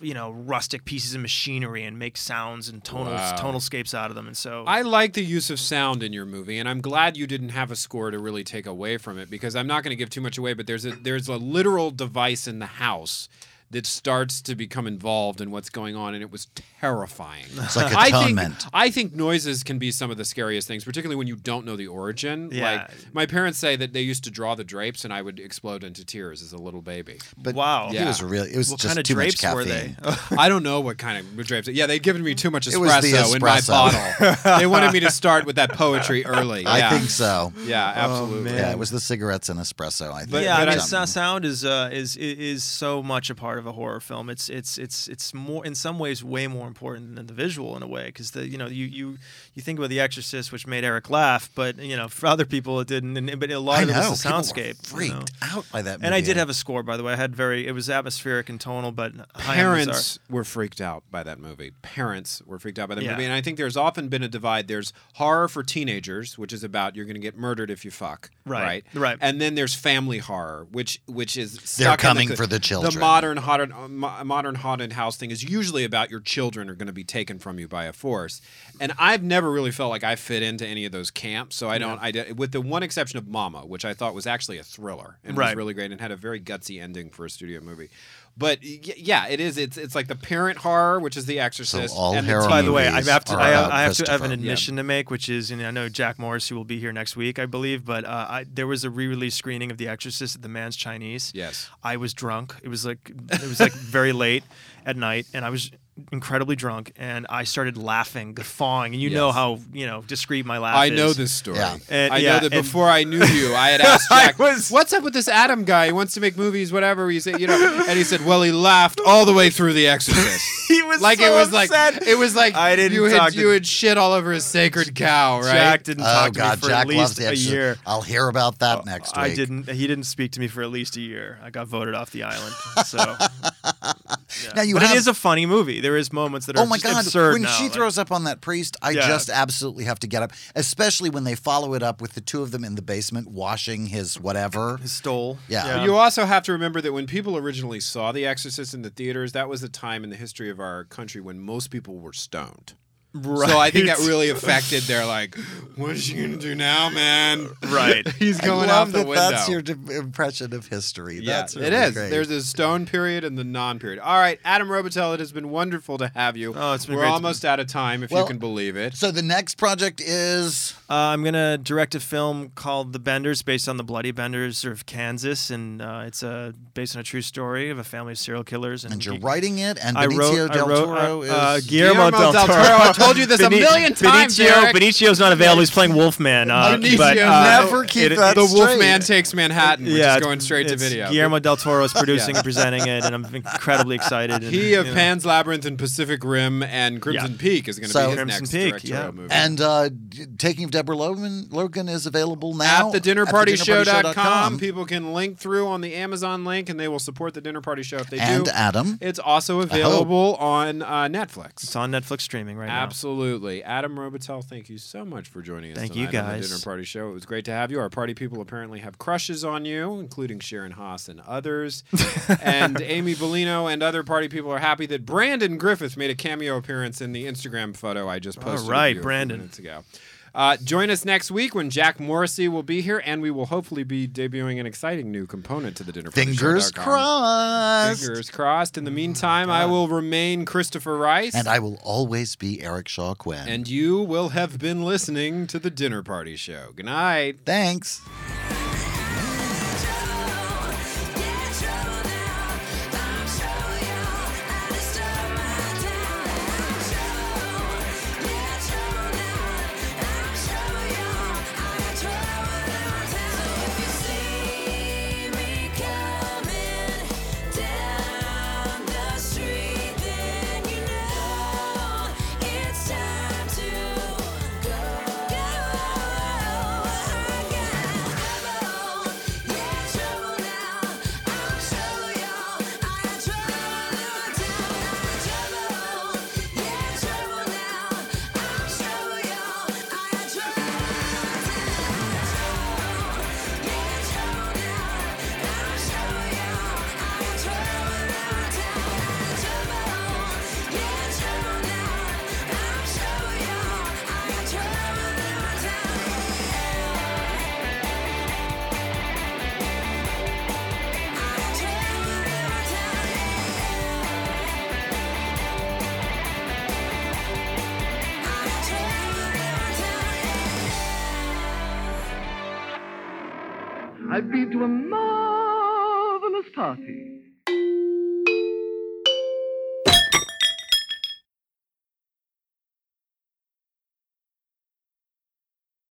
Speaker 11: you know, rustic pieces of machinery and make sounds and tonal
Speaker 3: Wow.
Speaker 11: tonal scapes out of them. And so
Speaker 3: I like the use of sound in your movie, and I'm glad you didn't have a score to really take away from it because I'm not going to give too much away. But there's a there's a literal device in the house that starts to become involved in what's going on, and it was terrifying.
Speaker 4: It's like
Speaker 3: I think. I think noises can be some of the scariest things, particularly when you don't know the origin.
Speaker 11: Yeah.
Speaker 3: Like my parents say that they used to draw the drapes, and I would explode into tears as a little baby.
Speaker 4: But
Speaker 11: wow,
Speaker 4: He was really. It was
Speaker 11: What
Speaker 4: just
Speaker 11: kind of
Speaker 4: too
Speaker 11: drapes
Speaker 4: much
Speaker 11: were
Speaker 4: caffeine.
Speaker 11: they?
Speaker 3: I don't know what kind of drapes. Yeah, they'd given me too much
Speaker 4: It was the
Speaker 3: espresso, in my bottle. they wanted me to start with that poetry early.
Speaker 4: I think so.
Speaker 3: Yeah, absolutely.
Speaker 4: Yeah, it was the cigarettes and espresso. I think.
Speaker 11: But yeah, I
Speaker 3: but
Speaker 11: mean,
Speaker 3: I-
Speaker 11: so- sound is uh, is is so much a part part of a horror film. It's it's it's it's more in some ways way more important than the visual in a way because the you know you you you think about The Exorcist, which made Eric laugh, but you know for other people it didn't. And, but a lot
Speaker 4: I
Speaker 11: of it
Speaker 4: know,
Speaker 11: was the
Speaker 4: people were
Speaker 11: soundscape. you
Speaker 4: freaked
Speaker 11: know.
Speaker 4: out by that
Speaker 11: And I did have a score by the way. I had very it was atmospheric and tonal, but high
Speaker 3: Parents were freaked out by that movie. Parents were freaked out by that
Speaker 11: Yeah.
Speaker 3: movie, and I think there's often been a divide. There's horror for teenagers, which is about you're going to get murdered if you fuck,
Speaker 11: Right,
Speaker 3: right,
Speaker 11: right.
Speaker 3: and then there's family horror, which which is stuck in
Speaker 4: coming
Speaker 3: the,
Speaker 4: for the children.
Speaker 3: The
Speaker 4: children.
Speaker 3: modern haunted modern haunted house thing is usually about your children are going to be taken from you by a force, and I've never really felt like I fit into any of those camps. So I don't. I d- with the one exception of Mama, which I thought was actually a thriller and was
Speaker 11: Right.
Speaker 3: really great and had a very gutsy ending for a studio movie. But y- yeah, it is. It's it's like the parent horror, which is The Exorcist.
Speaker 4: all
Speaker 3: and
Speaker 4: horror
Speaker 11: By the way, I
Speaker 4: movies
Speaker 11: have to
Speaker 4: are
Speaker 11: I have, I have to have an
Speaker 4: Christopher.
Speaker 11: admission to make, which is, and I know Jack Morris, who will be here next week, I believe, but uh, I, there was a re-release screening of The Exorcist at the Mann's Chinese.
Speaker 3: Yes.
Speaker 11: I was drunk. It was like it was like very late at night, and I was incredibly drunk, and I started laughing, guffawing, and you know how you know discreet my laugh
Speaker 3: I
Speaker 11: is.
Speaker 3: know this story.
Speaker 4: Yeah.
Speaker 11: And-
Speaker 3: I
Speaker 11: yeah,
Speaker 3: know that
Speaker 11: and-
Speaker 3: before I knew you, I had asked Jack,
Speaker 11: was-
Speaker 3: "What's up with this Adam guy? He wants to make movies, whatever." He said, "You know," and he said, "Well, he laughed all the way through The Exorcist."
Speaker 11: He was
Speaker 3: like
Speaker 11: so
Speaker 3: it was
Speaker 11: upset.
Speaker 3: like it was like
Speaker 11: I didn't
Speaker 3: you had
Speaker 11: talk to-
Speaker 3: you had shit all over his sacred cow, right?
Speaker 11: Jack didn't
Speaker 4: Oh
Speaker 11: talk to
Speaker 4: God,
Speaker 11: me for
Speaker 4: Jack
Speaker 11: at least a year.
Speaker 4: I'll hear about that next week.
Speaker 11: I didn't. He didn't speak to me for at least a year. I got voted off the island. So, yeah.
Speaker 4: Now you
Speaker 11: but
Speaker 4: have-
Speaker 11: it is a funny movie. There is moments that are
Speaker 4: Oh my
Speaker 11: just
Speaker 4: God!
Speaker 11: absurd.
Speaker 4: when
Speaker 11: now,
Speaker 4: she
Speaker 11: like-
Speaker 4: throws up on that priest, I
Speaker 11: Yeah.
Speaker 4: just absolutely have to get up. Especially when they follow it up with the two of them in the basement washing his whatever.
Speaker 11: his stole.
Speaker 4: Yeah.
Speaker 3: You also have to remember that when people originally saw The Exorcist in the theaters, that was the time in the history of our country when most people were stoned. So I think that really affected their like, what is she gonna do now, man?
Speaker 11: Right.
Speaker 3: He's going
Speaker 4: I
Speaker 3: out the
Speaker 4: that
Speaker 3: window.
Speaker 4: That's your d- impression of history.
Speaker 3: Yeah,
Speaker 4: That's
Speaker 3: it
Speaker 4: really
Speaker 3: is.
Speaker 4: great.
Speaker 3: There's a stone period and the non period. All right, Adam Robitel, it has been wonderful to have you.
Speaker 11: Oh, it's been
Speaker 3: We're
Speaker 11: great to-
Speaker 3: almost out of time, if
Speaker 4: Well-
Speaker 3: you can believe it.
Speaker 4: So the next project is
Speaker 11: Uh, I'm gonna direct a film called The Benders, based on the Bloody Benders of Kansas, and uh, it's uh, based on a true story of a family of serial killers. And,
Speaker 4: and you're
Speaker 11: Ge-
Speaker 4: writing it, and
Speaker 11: I wrote,
Speaker 4: del
Speaker 11: I wrote,
Speaker 4: Toro
Speaker 11: uh,
Speaker 4: is
Speaker 11: uh, Guillermo,
Speaker 3: Guillermo del Toro. I told you this a million times,
Speaker 11: Benicio,
Speaker 3: Eric.
Speaker 11: Benicio's not available. He's playing Wolfman. Uh,
Speaker 3: Benicio
Speaker 11: but, uh,
Speaker 4: never keep
Speaker 11: it-
Speaker 4: that
Speaker 3: the
Speaker 4: straight.
Speaker 3: Wolfman takes Manhattan, which
Speaker 11: yeah,
Speaker 3: is going straight to video.
Speaker 11: Guillermo del Toro is producing and presenting it, and I'm incredibly excited. And,
Speaker 3: he of
Speaker 11: you know.
Speaker 3: Pan's Labyrinth and Pacific Rim and Crimson
Speaker 11: Yeah.
Speaker 3: Peak is going to
Speaker 4: So-
Speaker 3: be his
Speaker 11: Crimson
Speaker 3: next
Speaker 11: Peak,
Speaker 3: directorial
Speaker 11: yeah.
Speaker 3: movie.
Speaker 4: And uh, Taking of Deborah Logan, Logan is available now
Speaker 3: at thedinnerpartyshow.com.
Speaker 4: thedinnerpartyshow.com.
Speaker 3: People can link through on the Amazon link and they will support the Dinner Party Show if they
Speaker 4: And
Speaker 3: do.
Speaker 4: Adam.
Speaker 3: It's also available on uh, Netflix.
Speaker 11: It's on Netflix streaming right now.
Speaker 3: Absolutely. Adam Robitel, thank you so much for joining us
Speaker 11: Thank you,
Speaker 3: on the
Speaker 11: guys.
Speaker 3: Dinner Party Show. It was great to have you. Our party people apparently have crushes on you, including Sharon Haas and others. and Amy Bellino and other party people are happy that Brandon Griffith made a cameo appearance in the Instagram photo I just posted. of
Speaker 11: right,
Speaker 3: you a few
Speaker 11: Brandon.
Speaker 3: minutes ago. Uh, join us next week when Jack Morrissey will be here, and we will hopefully be debuting an exciting new component to the Dinner Party
Speaker 4: Fingers crossed.
Speaker 3: Fingers crossed. In the meantime, I will remain Christopher Rice.
Speaker 4: And I will always be Eric Shaw Quinn.
Speaker 3: And you will have been listening to the Dinner Party Show. Good night.
Speaker 4: Thanks.